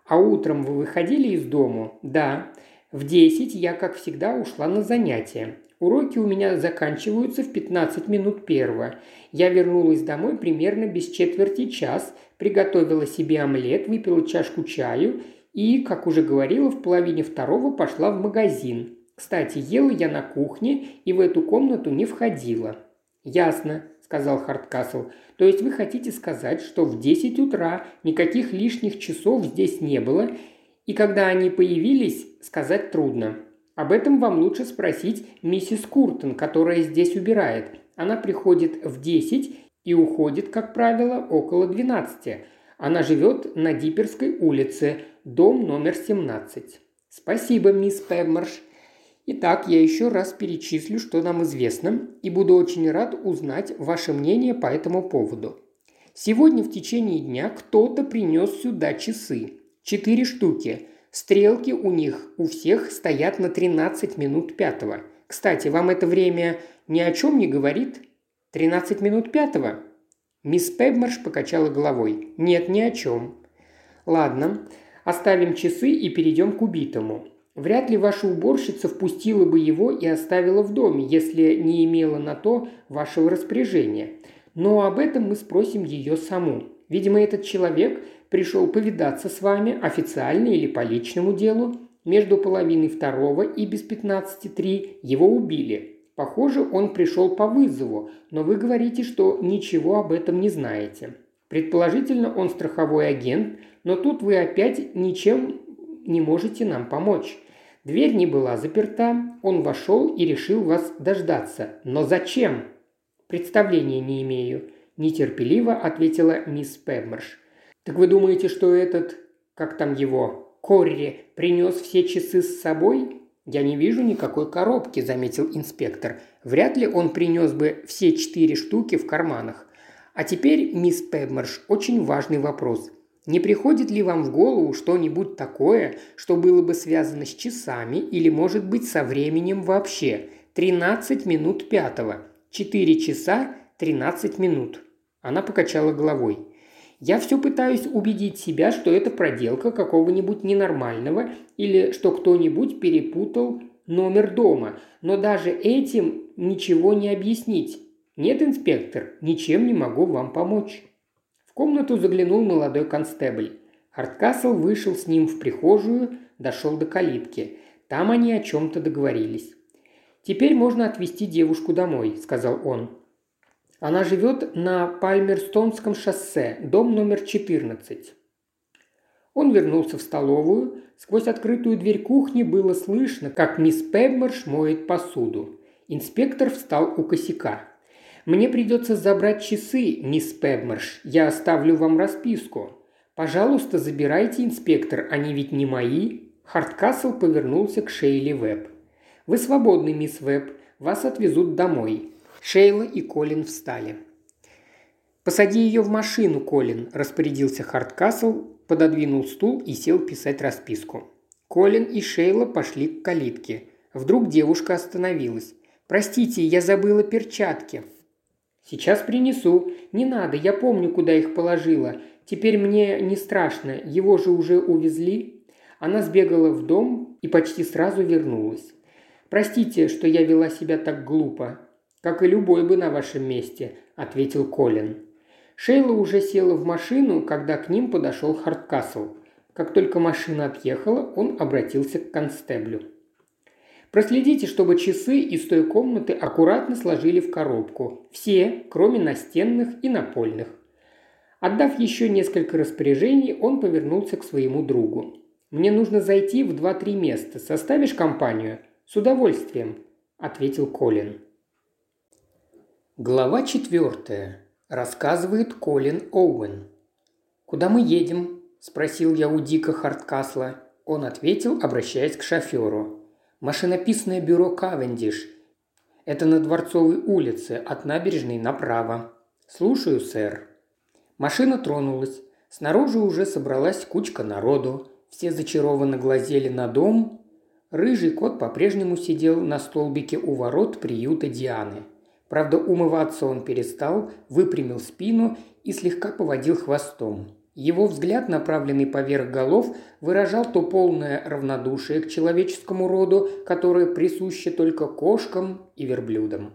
А утром вы выходили из дому? Да. В 10 я, как всегда, ушла на занятия. Уроки у меня заканчиваются в 15 минут первого. Я вернулась домой примерно без четверти час, приготовила себе омлет, выпила чашку чаю и, как уже говорила, в половине второго пошла в магазин. Кстати, ела я на кухне и в эту комнату не входила». «Ясно», – сказал Хардкасл. «То есть вы хотите сказать, что в 10 утра никаких лишних часов здесь не было, и когда они появились, сказать трудно. Об этом вам лучше спросить миссис Куртон, которая здесь убирает. Она приходит в 10 и уходит, как правило, около 12. Она живет на Диперской улице, дом номер 17. Спасибо, мисс Певмарш. Итак, я еще раз перечислю, что нам известно, и буду очень рад узнать ваше мнение по этому поводу. Сегодня в течение дня кто-то принес сюда часы. Четыре штуки. Стрелки у них у всех стоят на 13 минут пятого. Кстати, вам это время ни о чем не говорит? 13 минут пятого? Мисс Пебмарш покачала головой. Нет, ни о чем. Ладно, оставим часы и перейдем к убитому. Вряд ли ваша уборщица впустила бы его и оставила в доме, если не имела на то вашего распоряжения. Но об этом мы спросим ее саму. Видимо, этот человек пришел повидаться с вами официально или по личному делу. Между половиной второго и без пятнадцати три его убили. Похоже, он пришел по вызову, но вы говорите, что ничего об этом не знаете. Предположительно, он страховой агент, но тут вы опять ничем не можете нам помочь. Дверь не была заперта, он вошел и решил вас дождаться. Но зачем? Представления не имею, нетерпеливо ответила мисс Пеммерш. Так вы думаете, что этот, как там его, Корри, принес все часы с собой? Я не вижу никакой коробки, заметил инспектор. Вряд ли он принес бы все четыре штуки в карманах. А теперь, мисс Пеммерш, очень важный вопрос – не приходит ли вам в голову что-нибудь такое, что было бы связано с часами или, может быть, со временем вообще? 13 минут пятого. 4 часа 13 минут. Она покачала головой. Я все пытаюсь убедить себя, что это проделка какого-нибудь ненормального или что кто-нибудь перепутал номер дома, но даже этим ничего не объяснить. Нет, инспектор, ничем не могу вам помочь. В комнату заглянул молодой констебль. Хардкасл вышел с ним в прихожую, дошел до калитки. Там они о чем-то договорились. «Теперь можно отвезти девушку домой», – сказал он. «Она живет на Пальмерстонском шоссе, дом номер 14». Он вернулся в столовую. Сквозь открытую дверь кухни было слышно, как мисс Пебмарш моет посуду. Инспектор встал у косяка. Мне придется забрать часы, мисс Пебмарш. Я оставлю вам расписку. Пожалуйста, забирайте, инспектор, они ведь не мои». Хардкасл повернулся к Шейли Веб. «Вы свободны, мисс Веб. Вас отвезут домой». Шейла и Колин встали. «Посади ее в машину, Колин», – распорядился Хардкасл, пододвинул стул и сел писать расписку. Колин и Шейла пошли к калитке. Вдруг девушка остановилась. «Простите, я забыла перчатки». «Сейчас принесу. Не надо, я помню, куда их положила. Теперь мне не страшно, его же уже увезли». Она сбегала в дом и почти сразу вернулась. «Простите, что я вела себя так глупо. Как и любой бы на вашем месте», – ответил Колин. Шейла уже села в машину, когда к ним подошел Харткасл. Как только машина отъехала, он обратился к констеблю. Проследите, чтобы часы из той комнаты аккуратно сложили в коробку. Все, кроме настенных и напольных. Отдав еще несколько распоряжений, он повернулся к своему другу. «Мне нужно зайти в два-три места. Составишь компанию?» «С удовольствием», – ответил Колин. Глава четвертая. Рассказывает Колин Оуэн. «Куда мы едем?» – спросил я у Дика Харткасла. Он ответил, обращаясь к шоферу. Машинописное бюро Кавендиш. Это на Дворцовой улице, от набережной направо. Слушаю, сэр. Машина тронулась. Снаружи уже собралась кучка народу. Все зачарованно глазели на дом. Рыжий кот по-прежнему сидел на столбике у ворот приюта Дианы. Правда, умываться он перестал, выпрямил спину и слегка поводил хвостом. Его взгляд, направленный поверх голов, выражал то полное равнодушие к человеческому роду, которое присуще только кошкам и верблюдам.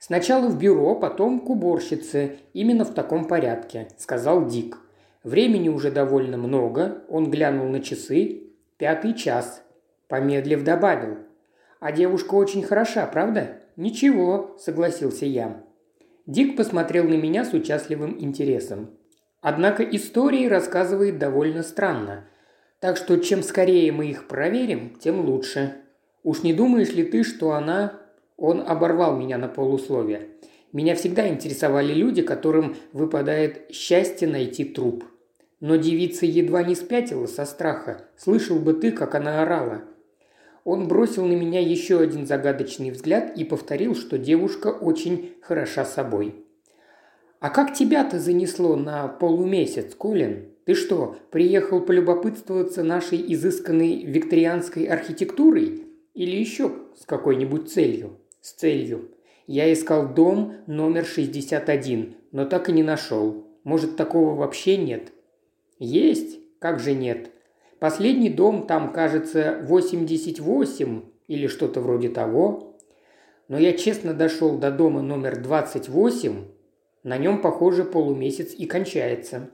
«Сначала в бюро, потом к уборщице. Именно в таком порядке», – сказал Дик. «Времени уже довольно много». Он глянул на часы. «Пятый час». Помедлив добавил. «А девушка очень хороша, правда?» «Ничего», – согласился я. Дик посмотрел на меня с участливым интересом. Однако истории рассказывает довольно странно. Так что чем скорее мы их проверим, тем лучше. Уж не думаешь ли ты, что она... Он оборвал меня на полусловие. Меня всегда интересовали люди, которым выпадает счастье найти труп. Но девица едва не спятила со страха. Слышал бы ты, как она орала. Он бросил на меня еще один загадочный взгляд и повторил, что девушка очень хороша собой. «А как тебя-то занесло на полумесяц, Колин? Ты что, приехал полюбопытствоваться нашей изысканной викторианской архитектурой? Или еще с какой-нибудь целью?» «С целью. Я искал дом номер 61, но так и не нашел. Может, такого вообще нет?» «Есть? Как же нет? Последний дом там, кажется, 88 или что-то вроде того. Но я честно дошел до дома номер 28, на нем, похоже, полумесяц и кончается.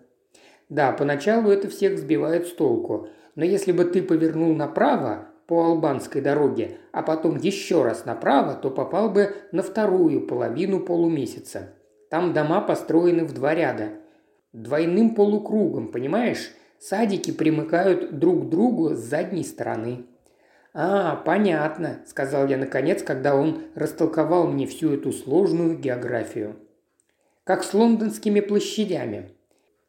Да, поначалу это всех сбивает с толку, но если бы ты повернул направо по албанской дороге, а потом еще раз направо, то попал бы на вторую половину полумесяца. Там дома построены в два ряда. Двойным полукругом, понимаешь? Садики примыкают друг к другу с задней стороны. «А, понятно», – сказал я наконец, когда он растолковал мне всю эту сложную географию как с лондонскими площадями.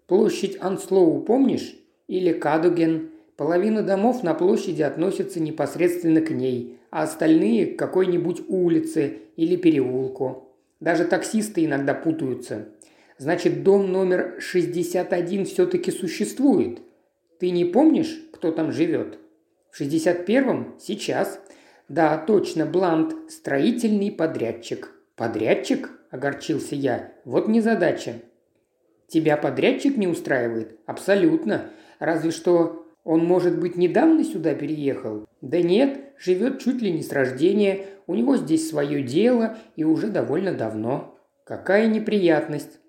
Площадь Анслоу помнишь? Или Кадуген? Половина домов на площади относятся непосредственно к ней, а остальные – к какой-нибудь улице или переулку. Даже таксисты иногда путаются. Значит, дом номер 61 все-таки существует. Ты не помнишь, кто там живет? В 61-м? Сейчас. Да, точно, Блант, строительный подрядчик. Подрядчик? огорчился я. «Вот незадача». «Тебя подрядчик не устраивает?» «Абсолютно. Разве что он, может быть, недавно сюда переехал?» «Да нет, живет чуть ли не с рождения, у него здесь свое дело и уже довольно давно». «Какая неприятность!»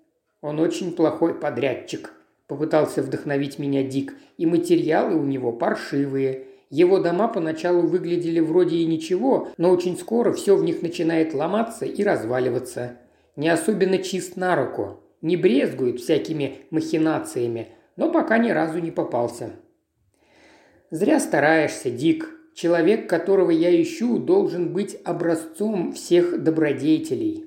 «Он очень плохой подрядчик», – попытался вдохновить меня Дик, – «и материалы у него паршивые. Его дома поначалу выглядели вроде и ничего, но очень скоро все в них начинает ломаться и разваливаться не особенно чист на руку, не брезгует всякими махинациями, но пока ни разу не попался. Зря стараешься, Дик. Человек, которого я ищу, должен быть образцом всех добродетелей.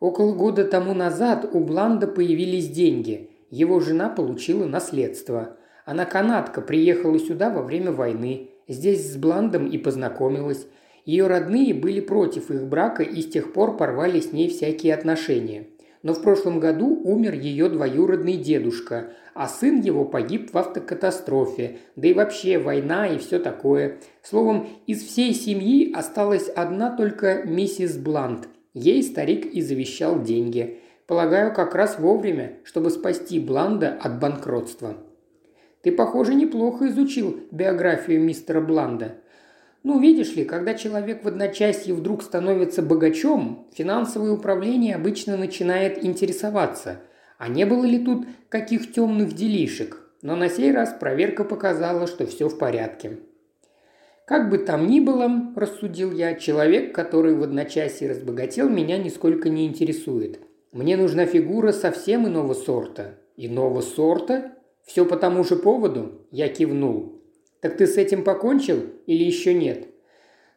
Около года тому назад у Бланда появились деньги. Его жена получила наследство. Она канадка, приехала сюда во время войны. Здесь с Бландом и познакомилась. Ее родные были против их брака и с тех пор порвали с ней всякие отношения. но в прошлом году умер ее двоюродный дедушка, а сын его погиб в автокатастрофе, да и вообще война и все такое. Словом, из всей семьи осталась одна только миссис Блант. Ей старик и завещал деньги. Полагаю, как раз вовремя, чтобы спасти Бланда от банкротства. Ты, похоже, неплохо изучил биографию мистера Бланда. Ну, видишь ли, когда человек в одночасье вдруг становится богачом, финансовое управление обычно начинает интересоваться, а не было ли тут каких темных делишек. Но на сей раз проверка показала, что все в порядке. Как бы там ни было, рассудил я, человек, который в одночасье разбогател, меня нисколько не интересует. Мне нужна фигура совсем иного сорта. Иного сорта? Все по тому же поводу? Я кивнул. «Так ты с этим покончил или еще нет?»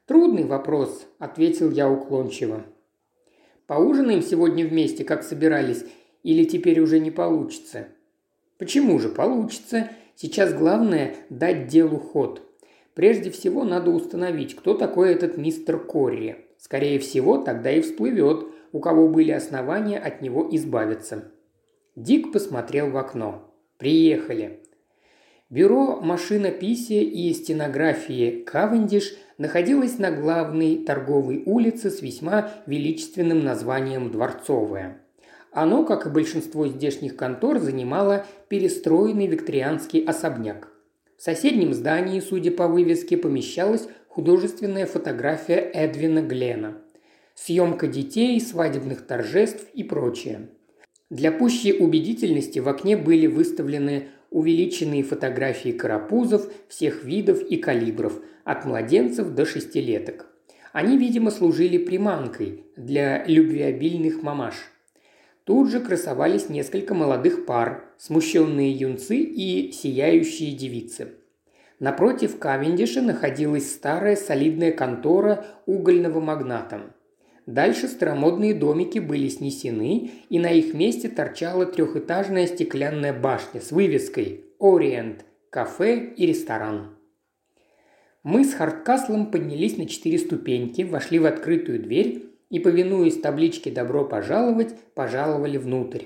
«Трудный вопрос», – ответил я уклончиво. «Поужинаем сегодня вместе, как собирались, или теперь уже не получится?» «Почему же получится? Сейчас главное – дать делу ход. Прежде всего надо установить, кто такой этот мистер Корри. Скорее всего, тогда и всплывет, у кого были основания от него избавиться». Дик посмотрел в окно. «Приехали. Бюро машинописия и стенографии «Кавендиш» находилось на главной торговой улице с весьма величественным названием «Дворцовая». Оно, как и большинство здешних контор, занимало перестроенный викторианский особняк. В соседнем здании, судя по вывеске, помещалась художественная фотография Эдвина Глена. Съемка детей, свадебных торжеств и прочее. Для пущей убедительности в окне были выставлены увеличенные фотографии карапузов всех видов и калибров, от младенцев до шестилеток. Они, видимо, служили приманкой для любвеобильных мамаш. Тут же красовались несколько молодых пар, смущенные юнцы и сияющие девицы. Напротив Кавендиша находилась старая солидная контора угольного магната – Дальше старомодные домики были снесены, и на их месте торчала трехэтажная стеклянная башня с вывеской «Ориент» – кафе и ресторан. Мы с Хардкаслом поднялись на четыре ступеньки, вошли в открытую дверь и, повинуясь табличке «Добро пожаловать», пожаловали внутрь.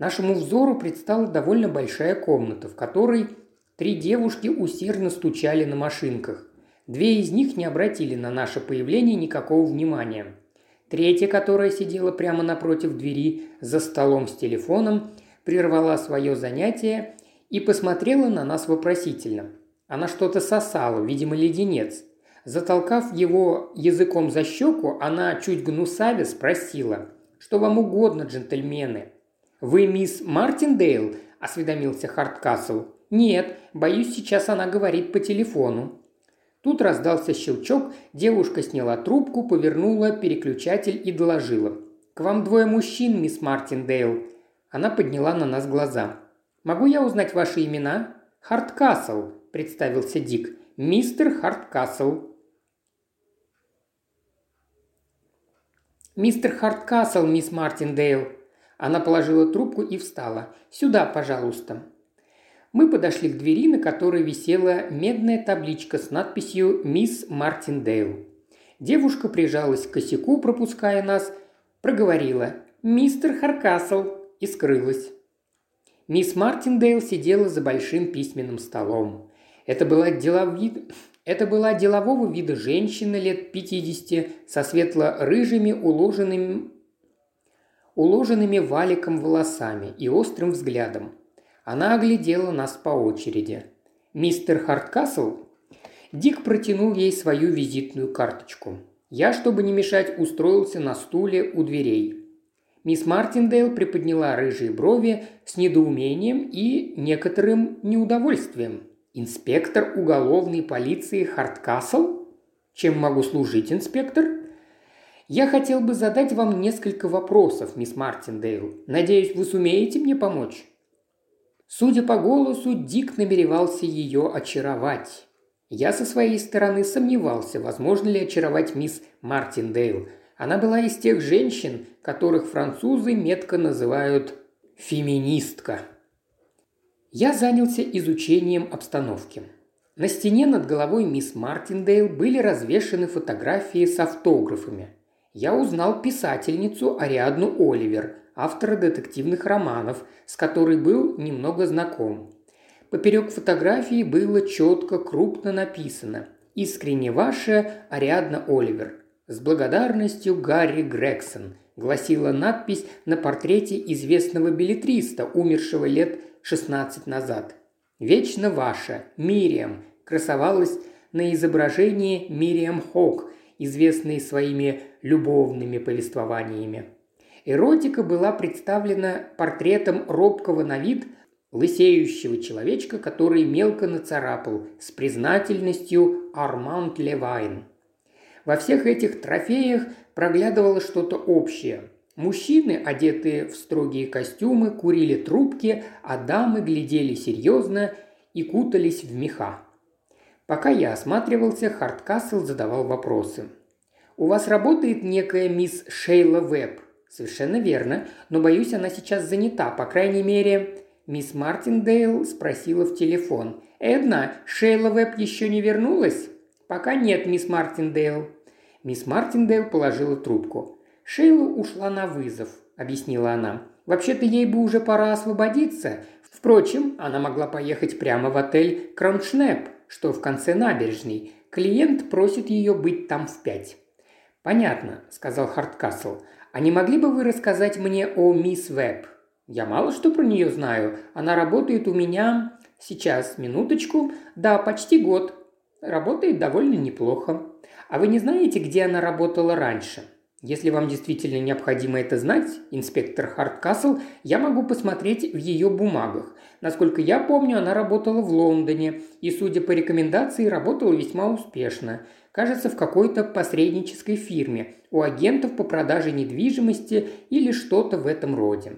Нашему взору предстала довольно большая комната, в которой три девушки усердно стучали на машинках. Две из них не обратили на наше появление никакого внимания – Третья, которая сидела прямо напротив двери за столом с телефоном, прервала свое занятие и посмотрела на нас вопросительно. Она что-то сосала, видимо, леденец. Затолкав его языком за щеку, она чуть гнусаве спросила. «Что вам угодно, джентльмены?» «Вы мисс Мартиндейл?» – осведомился Харткасл. «Нет, боюсь, сейчас она говорит по телефону». Тут раздался щелчок, девушка сняла трубку, повернула переключатель и доложила. «К вам двое мужчин, мисс Мартиндейл». Она подняла на нас глаза. «Могу я узнать ваши имена?» «Харткасл», – представился Дик. «Мистер Харткасл». «Мистер Харткасл, мисс Мартиндейл». Она положила трубку и встала. «Сюда, пожалуйста». Мы подошли к двери, на которой висела медная табличка с надписью «Мисс Мартиндейл». Девушка прижалась к косяку, пропуская нас, проговорила «Мистер Харкасл» и скрылась. Мисс Мартиндейл сидела за большим письменным столом. Это была, деловид... Это была делового вида женщина лет 50 со светло-рыжими уложенными... уложенными валиком волосами и острым взглядом – она оглядела нас по очереди. «Мистер Харткасл?» Дик протянул ей свою визитную карточку. Я, чтобы не мешать, устроился на стуле у дверей. Мисс Мартиндейл приподняла рыжие брови с недоумением и некоторым неудовольствием. «Инспектор уголовной полиции Харткасл? Чем могу служить, инспектор?» «Я хотел бы задать вам несколько вопросов, мисс Мартиндейл. Надеюсь, вы сумеете мне помочь?» Судя по голосу, Дик намеревался ее очаровать. Я со своей стороны сомневался, возможно ли очаровать мисс Мартиндейл. Она была из тех женщин, которых французы метко называют «феминистка». Я занялся изучением обстановки. На стене над головой мисс Мартиндейл были развешаны фотографии с автографами. Я узнал писательницу Ариадну Оливер, автора детективных романов, с которой был немного знаком. Поперек фотографии было четко, крупно написано «Искренне ваша Ариадна Оливер». «С благодарностью Гарри Грегсон», гласила надпись на портрете известного билетриста, умершего лет 16 назад. «Вечно ваша, Мириам», красовалась на изображении Мириам Хок, известной своими любовными повествованиями. Эротика была представлена портретом робкого на вид лысеющего человечка, который мелко нацарапал с признательностью Арманд Левайн. Во всех этих трофеях проглядывало что-то общее. Мужчины, одетые в строгие костюмы, курили трубки, а дамы глядели серьезно и кутались в меха. Пока я осматривался, Харткасл задавал вопросы. «У вас работает некая мисс Шейла Веб?» «Совершенно верно, но, боюсь, она сейчас занята, по крайней мере...» Мисс Мартиндейл спросила в телефон. «Эдна, Шейла Веб еще не вернулась?» «Пока нет, мисс Мартиндейл». Мисс Мартиндейл положила трубку. «Шейла ушла на вызов», – объяснила она. «Вообще-то ей бы уже пора освободиться. Впрочем, она могла поехать прямо в отель Кроншнеп, что в конце набережной. Клиент просит ее быть там в пять». «Понятно», – сказал Харткасл. «А не могли бы вы рассказать мне о мисс Веб?» «Я мало что про нее знаю. Она работает у меня...» «Сейчас, минуточку. Да, почти год. Работает довольно неплохо. А вы не знаете, где она работала раньше?» Если вам действительно необходимо это знать, инспектор Харткасл, я могу посмотреть в ее бумагах. Насколько я помню, она работала в Лондоне и, судя по рекомендации, работала весьма успешно. Кажется, в какой-то посреднической фирме, у агентов по продаже недвижимости или что-то в этом роде.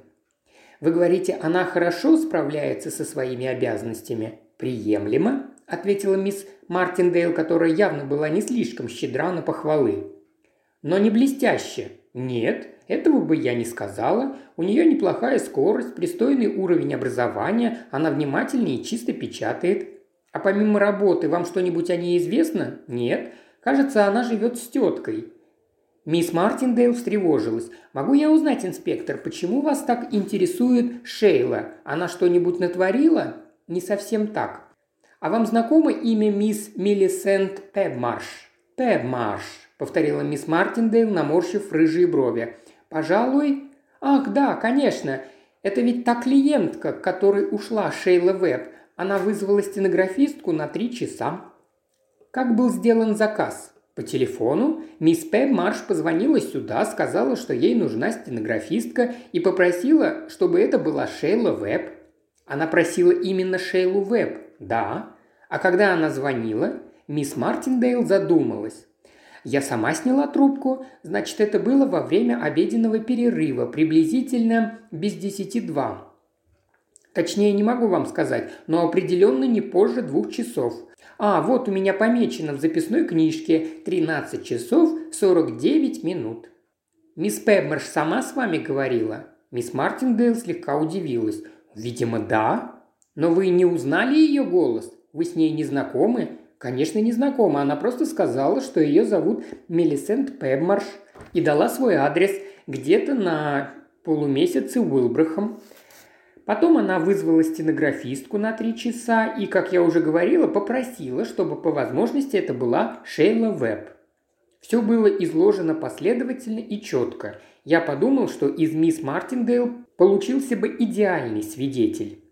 Вы говорите, она хорошо справляется со своими обязанностями? Приемлемо, ответила мисс Мартиндейл, которая явно была не слишком щедра на похвалы но не блестяще. Нет, этого бы я не сказала. У нее неплохая скорость, пристойный уровень образования, она внимательно и чисто печатает. А помимо работы вам что-нибудь о ней известно? Нет. Кажется, она живет с теткой. Мисс Мартиндейл встревожилась. «Могу я узнать, инспектор, почему вас так интересует Шейла? Она что-нибудь натворила?» «Не совсем так. А вам знакомо имя мисс Миллисент Пебмарш?» «Пебмарш», – повторила мисс Мартиндейл, наморщив рыжие брови. «Пожалуй...» «Ах, да, конечно. Это ведь та клиентка, к которой ушла Шейла Веб. Она вызвала стенографистку на три часа». «Как был сделан заказ?» По телефону мисс Пэб Марш позвонила сюда, сказала, что ей нужна стенографистка и попросила, чтобы это была Шейла Веб. Она просила именно Шейлу Веб, да. А когда она звонила, мисс Мартиндейл задумалась. Я сама сняла трубку, значит, это было во время обеденного перерыва, приблизительно без десяти два. Точнее, не могу вам сказать, но определенно не позже двух часов. А, вот у меня помечено в записной книжке 13 часов 49 минут. Мисс Пебмерш сама с вами говорила? Мисс Мартиндейл слегка удивилась. Видимо, да. Но вы не узнали ее голос? Вы с ней не знакомы? Конечно, не знакома. Она просто сказала, что ее зовут Мелисент Пебмарш и дала свой адрес где-то на полумесяце Уилбрахом. Потом она вызвала стенографистку на три часа и, как я уже говорила, попросила, чтобы по возможности это была Шейла Веб. Все было изложено последовательно и четко. Я подумал, что из мисс Мартиндейл получился бы идеальный свидетель.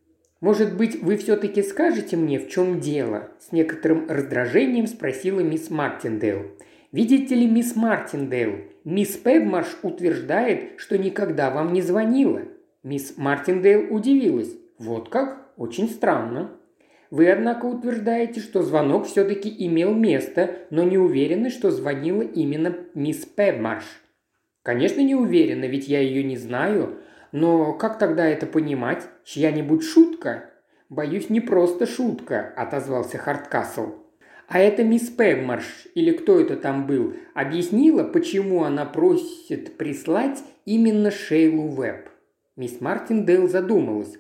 «Может быть, вы все-таки скажете мне, в чем дело?» – с некоторым раздражением спросила мисс Мартиндейл. «Видите ли, мисс Мартиндейл, мисс Пебмарш утверждает, что никогда вам не звонила». Мисс Мартиндейл удивилась. «Вот как? Очень странно». Вы, однако, утверждаете, что звонок все-таки имел место, но не уверены, что звонила именно мисс Пебмарш. Конечно, не уверена, ведь я ее не знаю. Но как тогда это понимать? Чья-нибудь шутка? Боюсь, не просто шутка, отозвался Харткасл. А это мисс Пегмарш, или кто это там был, объяснила, почему она просит прислать именно Шейлу Веб. Мисс Мартиндейл задумалась.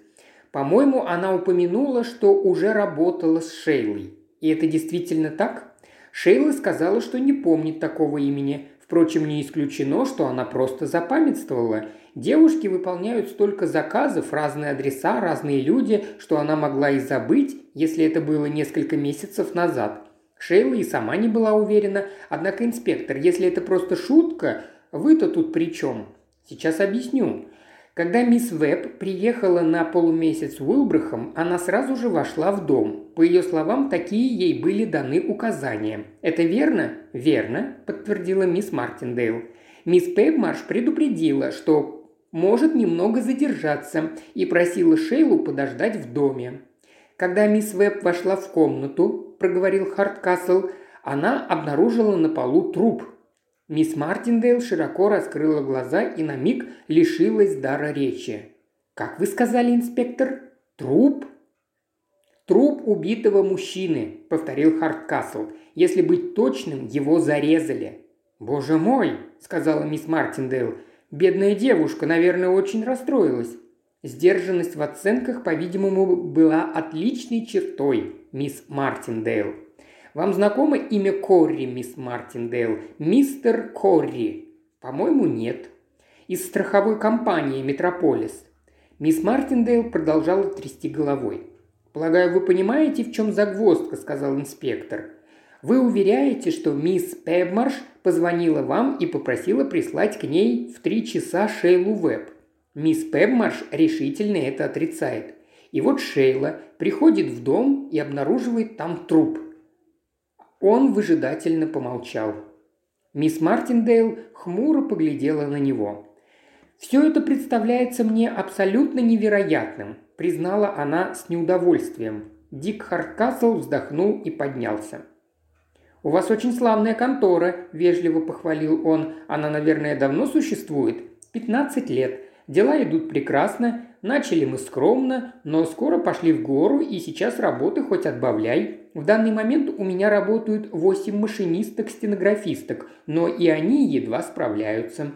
По-моему, она упомянула, что уже работала с Шейлой. И это действительно так? Шейла сказала, что не помнит такого имени. Впрочем, не исключено, что она просто запамятствовала – Девушки выполняют столько заказов, разные адреса, разные люди, что она могла и забыть, если это было несколько месяцев назад. Шейла и сама не была уверена, однако инспектор, если это просто шутка, вы-то тут при чем? Сейчас объясню. Когда мисс Веб приехала на полумесяц Уилбрахом, она сразу же вошла в дом. По ее словам, такие ей были даны указания. «Это верно?» «Верно», – подтвердила мисс Мартиндейл. Мисс Пейбмарш предупредила, что может немного задержаться и просила Шейлу подождать в доме. Когда мисс Веб вошла в комнату, проговорил Харткасл, она обнаружила на полу труп – Мисс Мартиндейл широко раскрыла глаза и на миг лишилась дара речи. «Как вы сказали, инспектор? Труп?» «Труп убитого мужчины», — повторил Харткасл. «Если быть точным, его зарезали». «Боже мой!» — сказала мисс Мартиндейл. «Бедная девушка, наверное, очень расстроилась». Сдержанность в оценках, по-видимому, была отличной чертой мисс Мартиндейл. Вам знакомо имя Корри, мисс Мартиндейл? Мистер Корри? По-моему, нет. Из страховой компании «Метрополис». Мисс Мартиндейл продолжала трясти головой. «Полагаю, вы понимаете, в чем загвоздка», – сказал инспектор. «Вы уверяете, что мисс Пебмарш позвонила вам и попросила прислать к ней в три часа Шейлу Веб. Мисс Пебмарш решительно это отрицает. И вот Шейла приходит в дом и обнаруживает там труп. Он выжидательно помолчал. Мисс Мартиндейл хмуро поглядела на него. «Все это представляется мне абсолютно невероятным», – признала она с неудовольствием. Дик Харткасл вздохнул и поднялся. «У вас очень славная контора», – вежливо похвалил он. «Она, наверное, давно существует?» «Пятнадцать лет. Дела идут прекрасно. Начали мы скромно, но скоро пошли в гору, и сейчас работы хоть отбавляй. В данный момент у меня работают восемь машинисток-стенографисток, но и они едва справляются.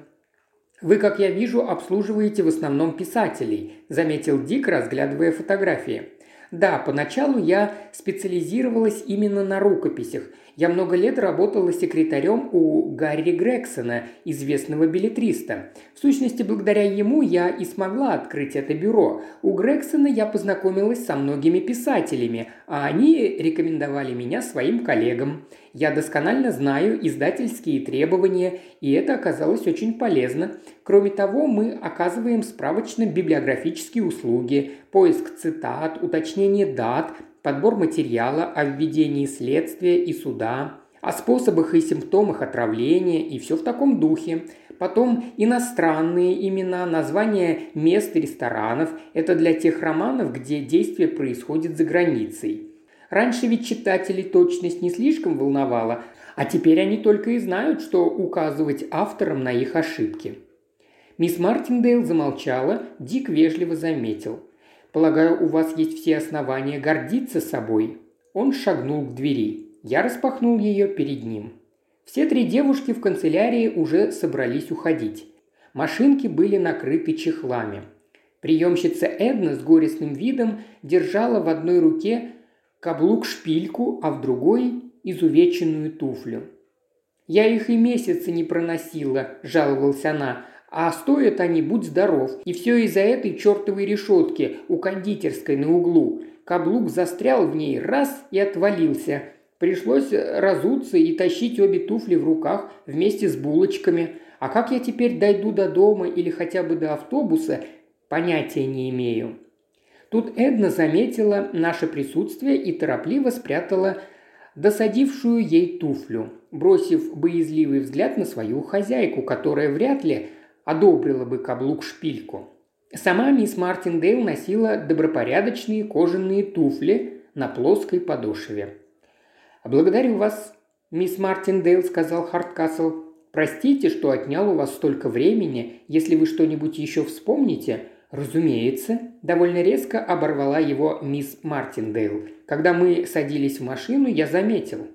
«Вы, как я вижу, обслуживаете в основном писателей», – заметил Дик, разглядывая фотографии. «Да, поначалу я специализировалась именно на рукописях, я много лет работала секретарем у Гарри Грексона, известного билетриста. В сущности, благодаря ему я и смогла открыть это бюро. У Грексона я познакомилась со многими писателями, а они рекомендовали меня своим коллегам. Я досконально знаю издательские требования, и это оказалось очень полезно. Кроме того, мы оказываем справочно-библиографические услуги, поиск цитат, уточнение дат, подбор материала о введении следствия и суда, о способах и симптомах отравления и все в таком духе. Потом иностранные имена, названия мест ресторанов – это для тех романов, где действие происходит за границей. Раньше ведь читателей точность не слишком волновала, а теперь они только и знают, что указывать авторам на их ошибки. Мисс Мартиндейл замолчала, Дик вежливо заметил. Полагаю, у вас есть все основания гордиться собой». Он шагнул к двери. Я распахнул ее перед ним. Все три девушки в канцелярии уже собрались уходить. Машинки были накрыты чехлами. Приемщица Эдна с горестным видом держала в одной руке каблук-шпильку, а в другой – изувеченную туфлю. «Я их и месяца не проносила», – жаловалась она, а стоят они, будь здоров. И все из-за этой чертовой решетки у кондитерской на углу. Каблук застрял в ней раз и отвалился. Пришлось разуться и тащить обе туфли в руках вместе с булочками. А как я теперь дойду до дома или хотя бы до автобуса, понятия не имею. Тут Эдна заметила наше присутствие и торопливо спрятала досадившую ей туфлю, бросив боязливый взгляд на свою хозяйку, которая вряд ли одобрила бы каблук-шпильку. Сама мисс Мартиндейл носила добропорядочные кожаные туфли на плоской подошве. «Благодарю вас, мисс Мартиндейл», – сказал Харткасл. «Простите, что отнял у вас столько времени. Если вы что-нибудь еще вспомните...» «Разумеется», – довольно резко оборвала его мисс Мартиндейл. «Когда мы садились в машину, я заметил.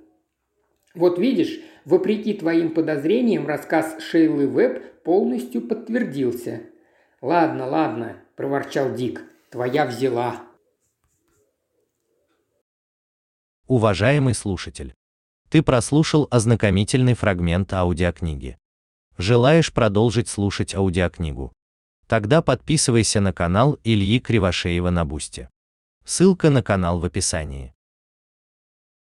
Вот видишь, вопреки твоим подозрениям, рассказ Шейлы Веб полностью подтвердился. «Ладно, ладно», – проворчал Дик, – «твоя взяла». Уважаемый слушатель, ты прослушал ознакомительный фрагмент аудиокниги. Желаешь продолжить слушать аудиокнигу? Тогда подписывайся на канал Ильи Кривошеева на Бусти. Ссылка на канал в описании.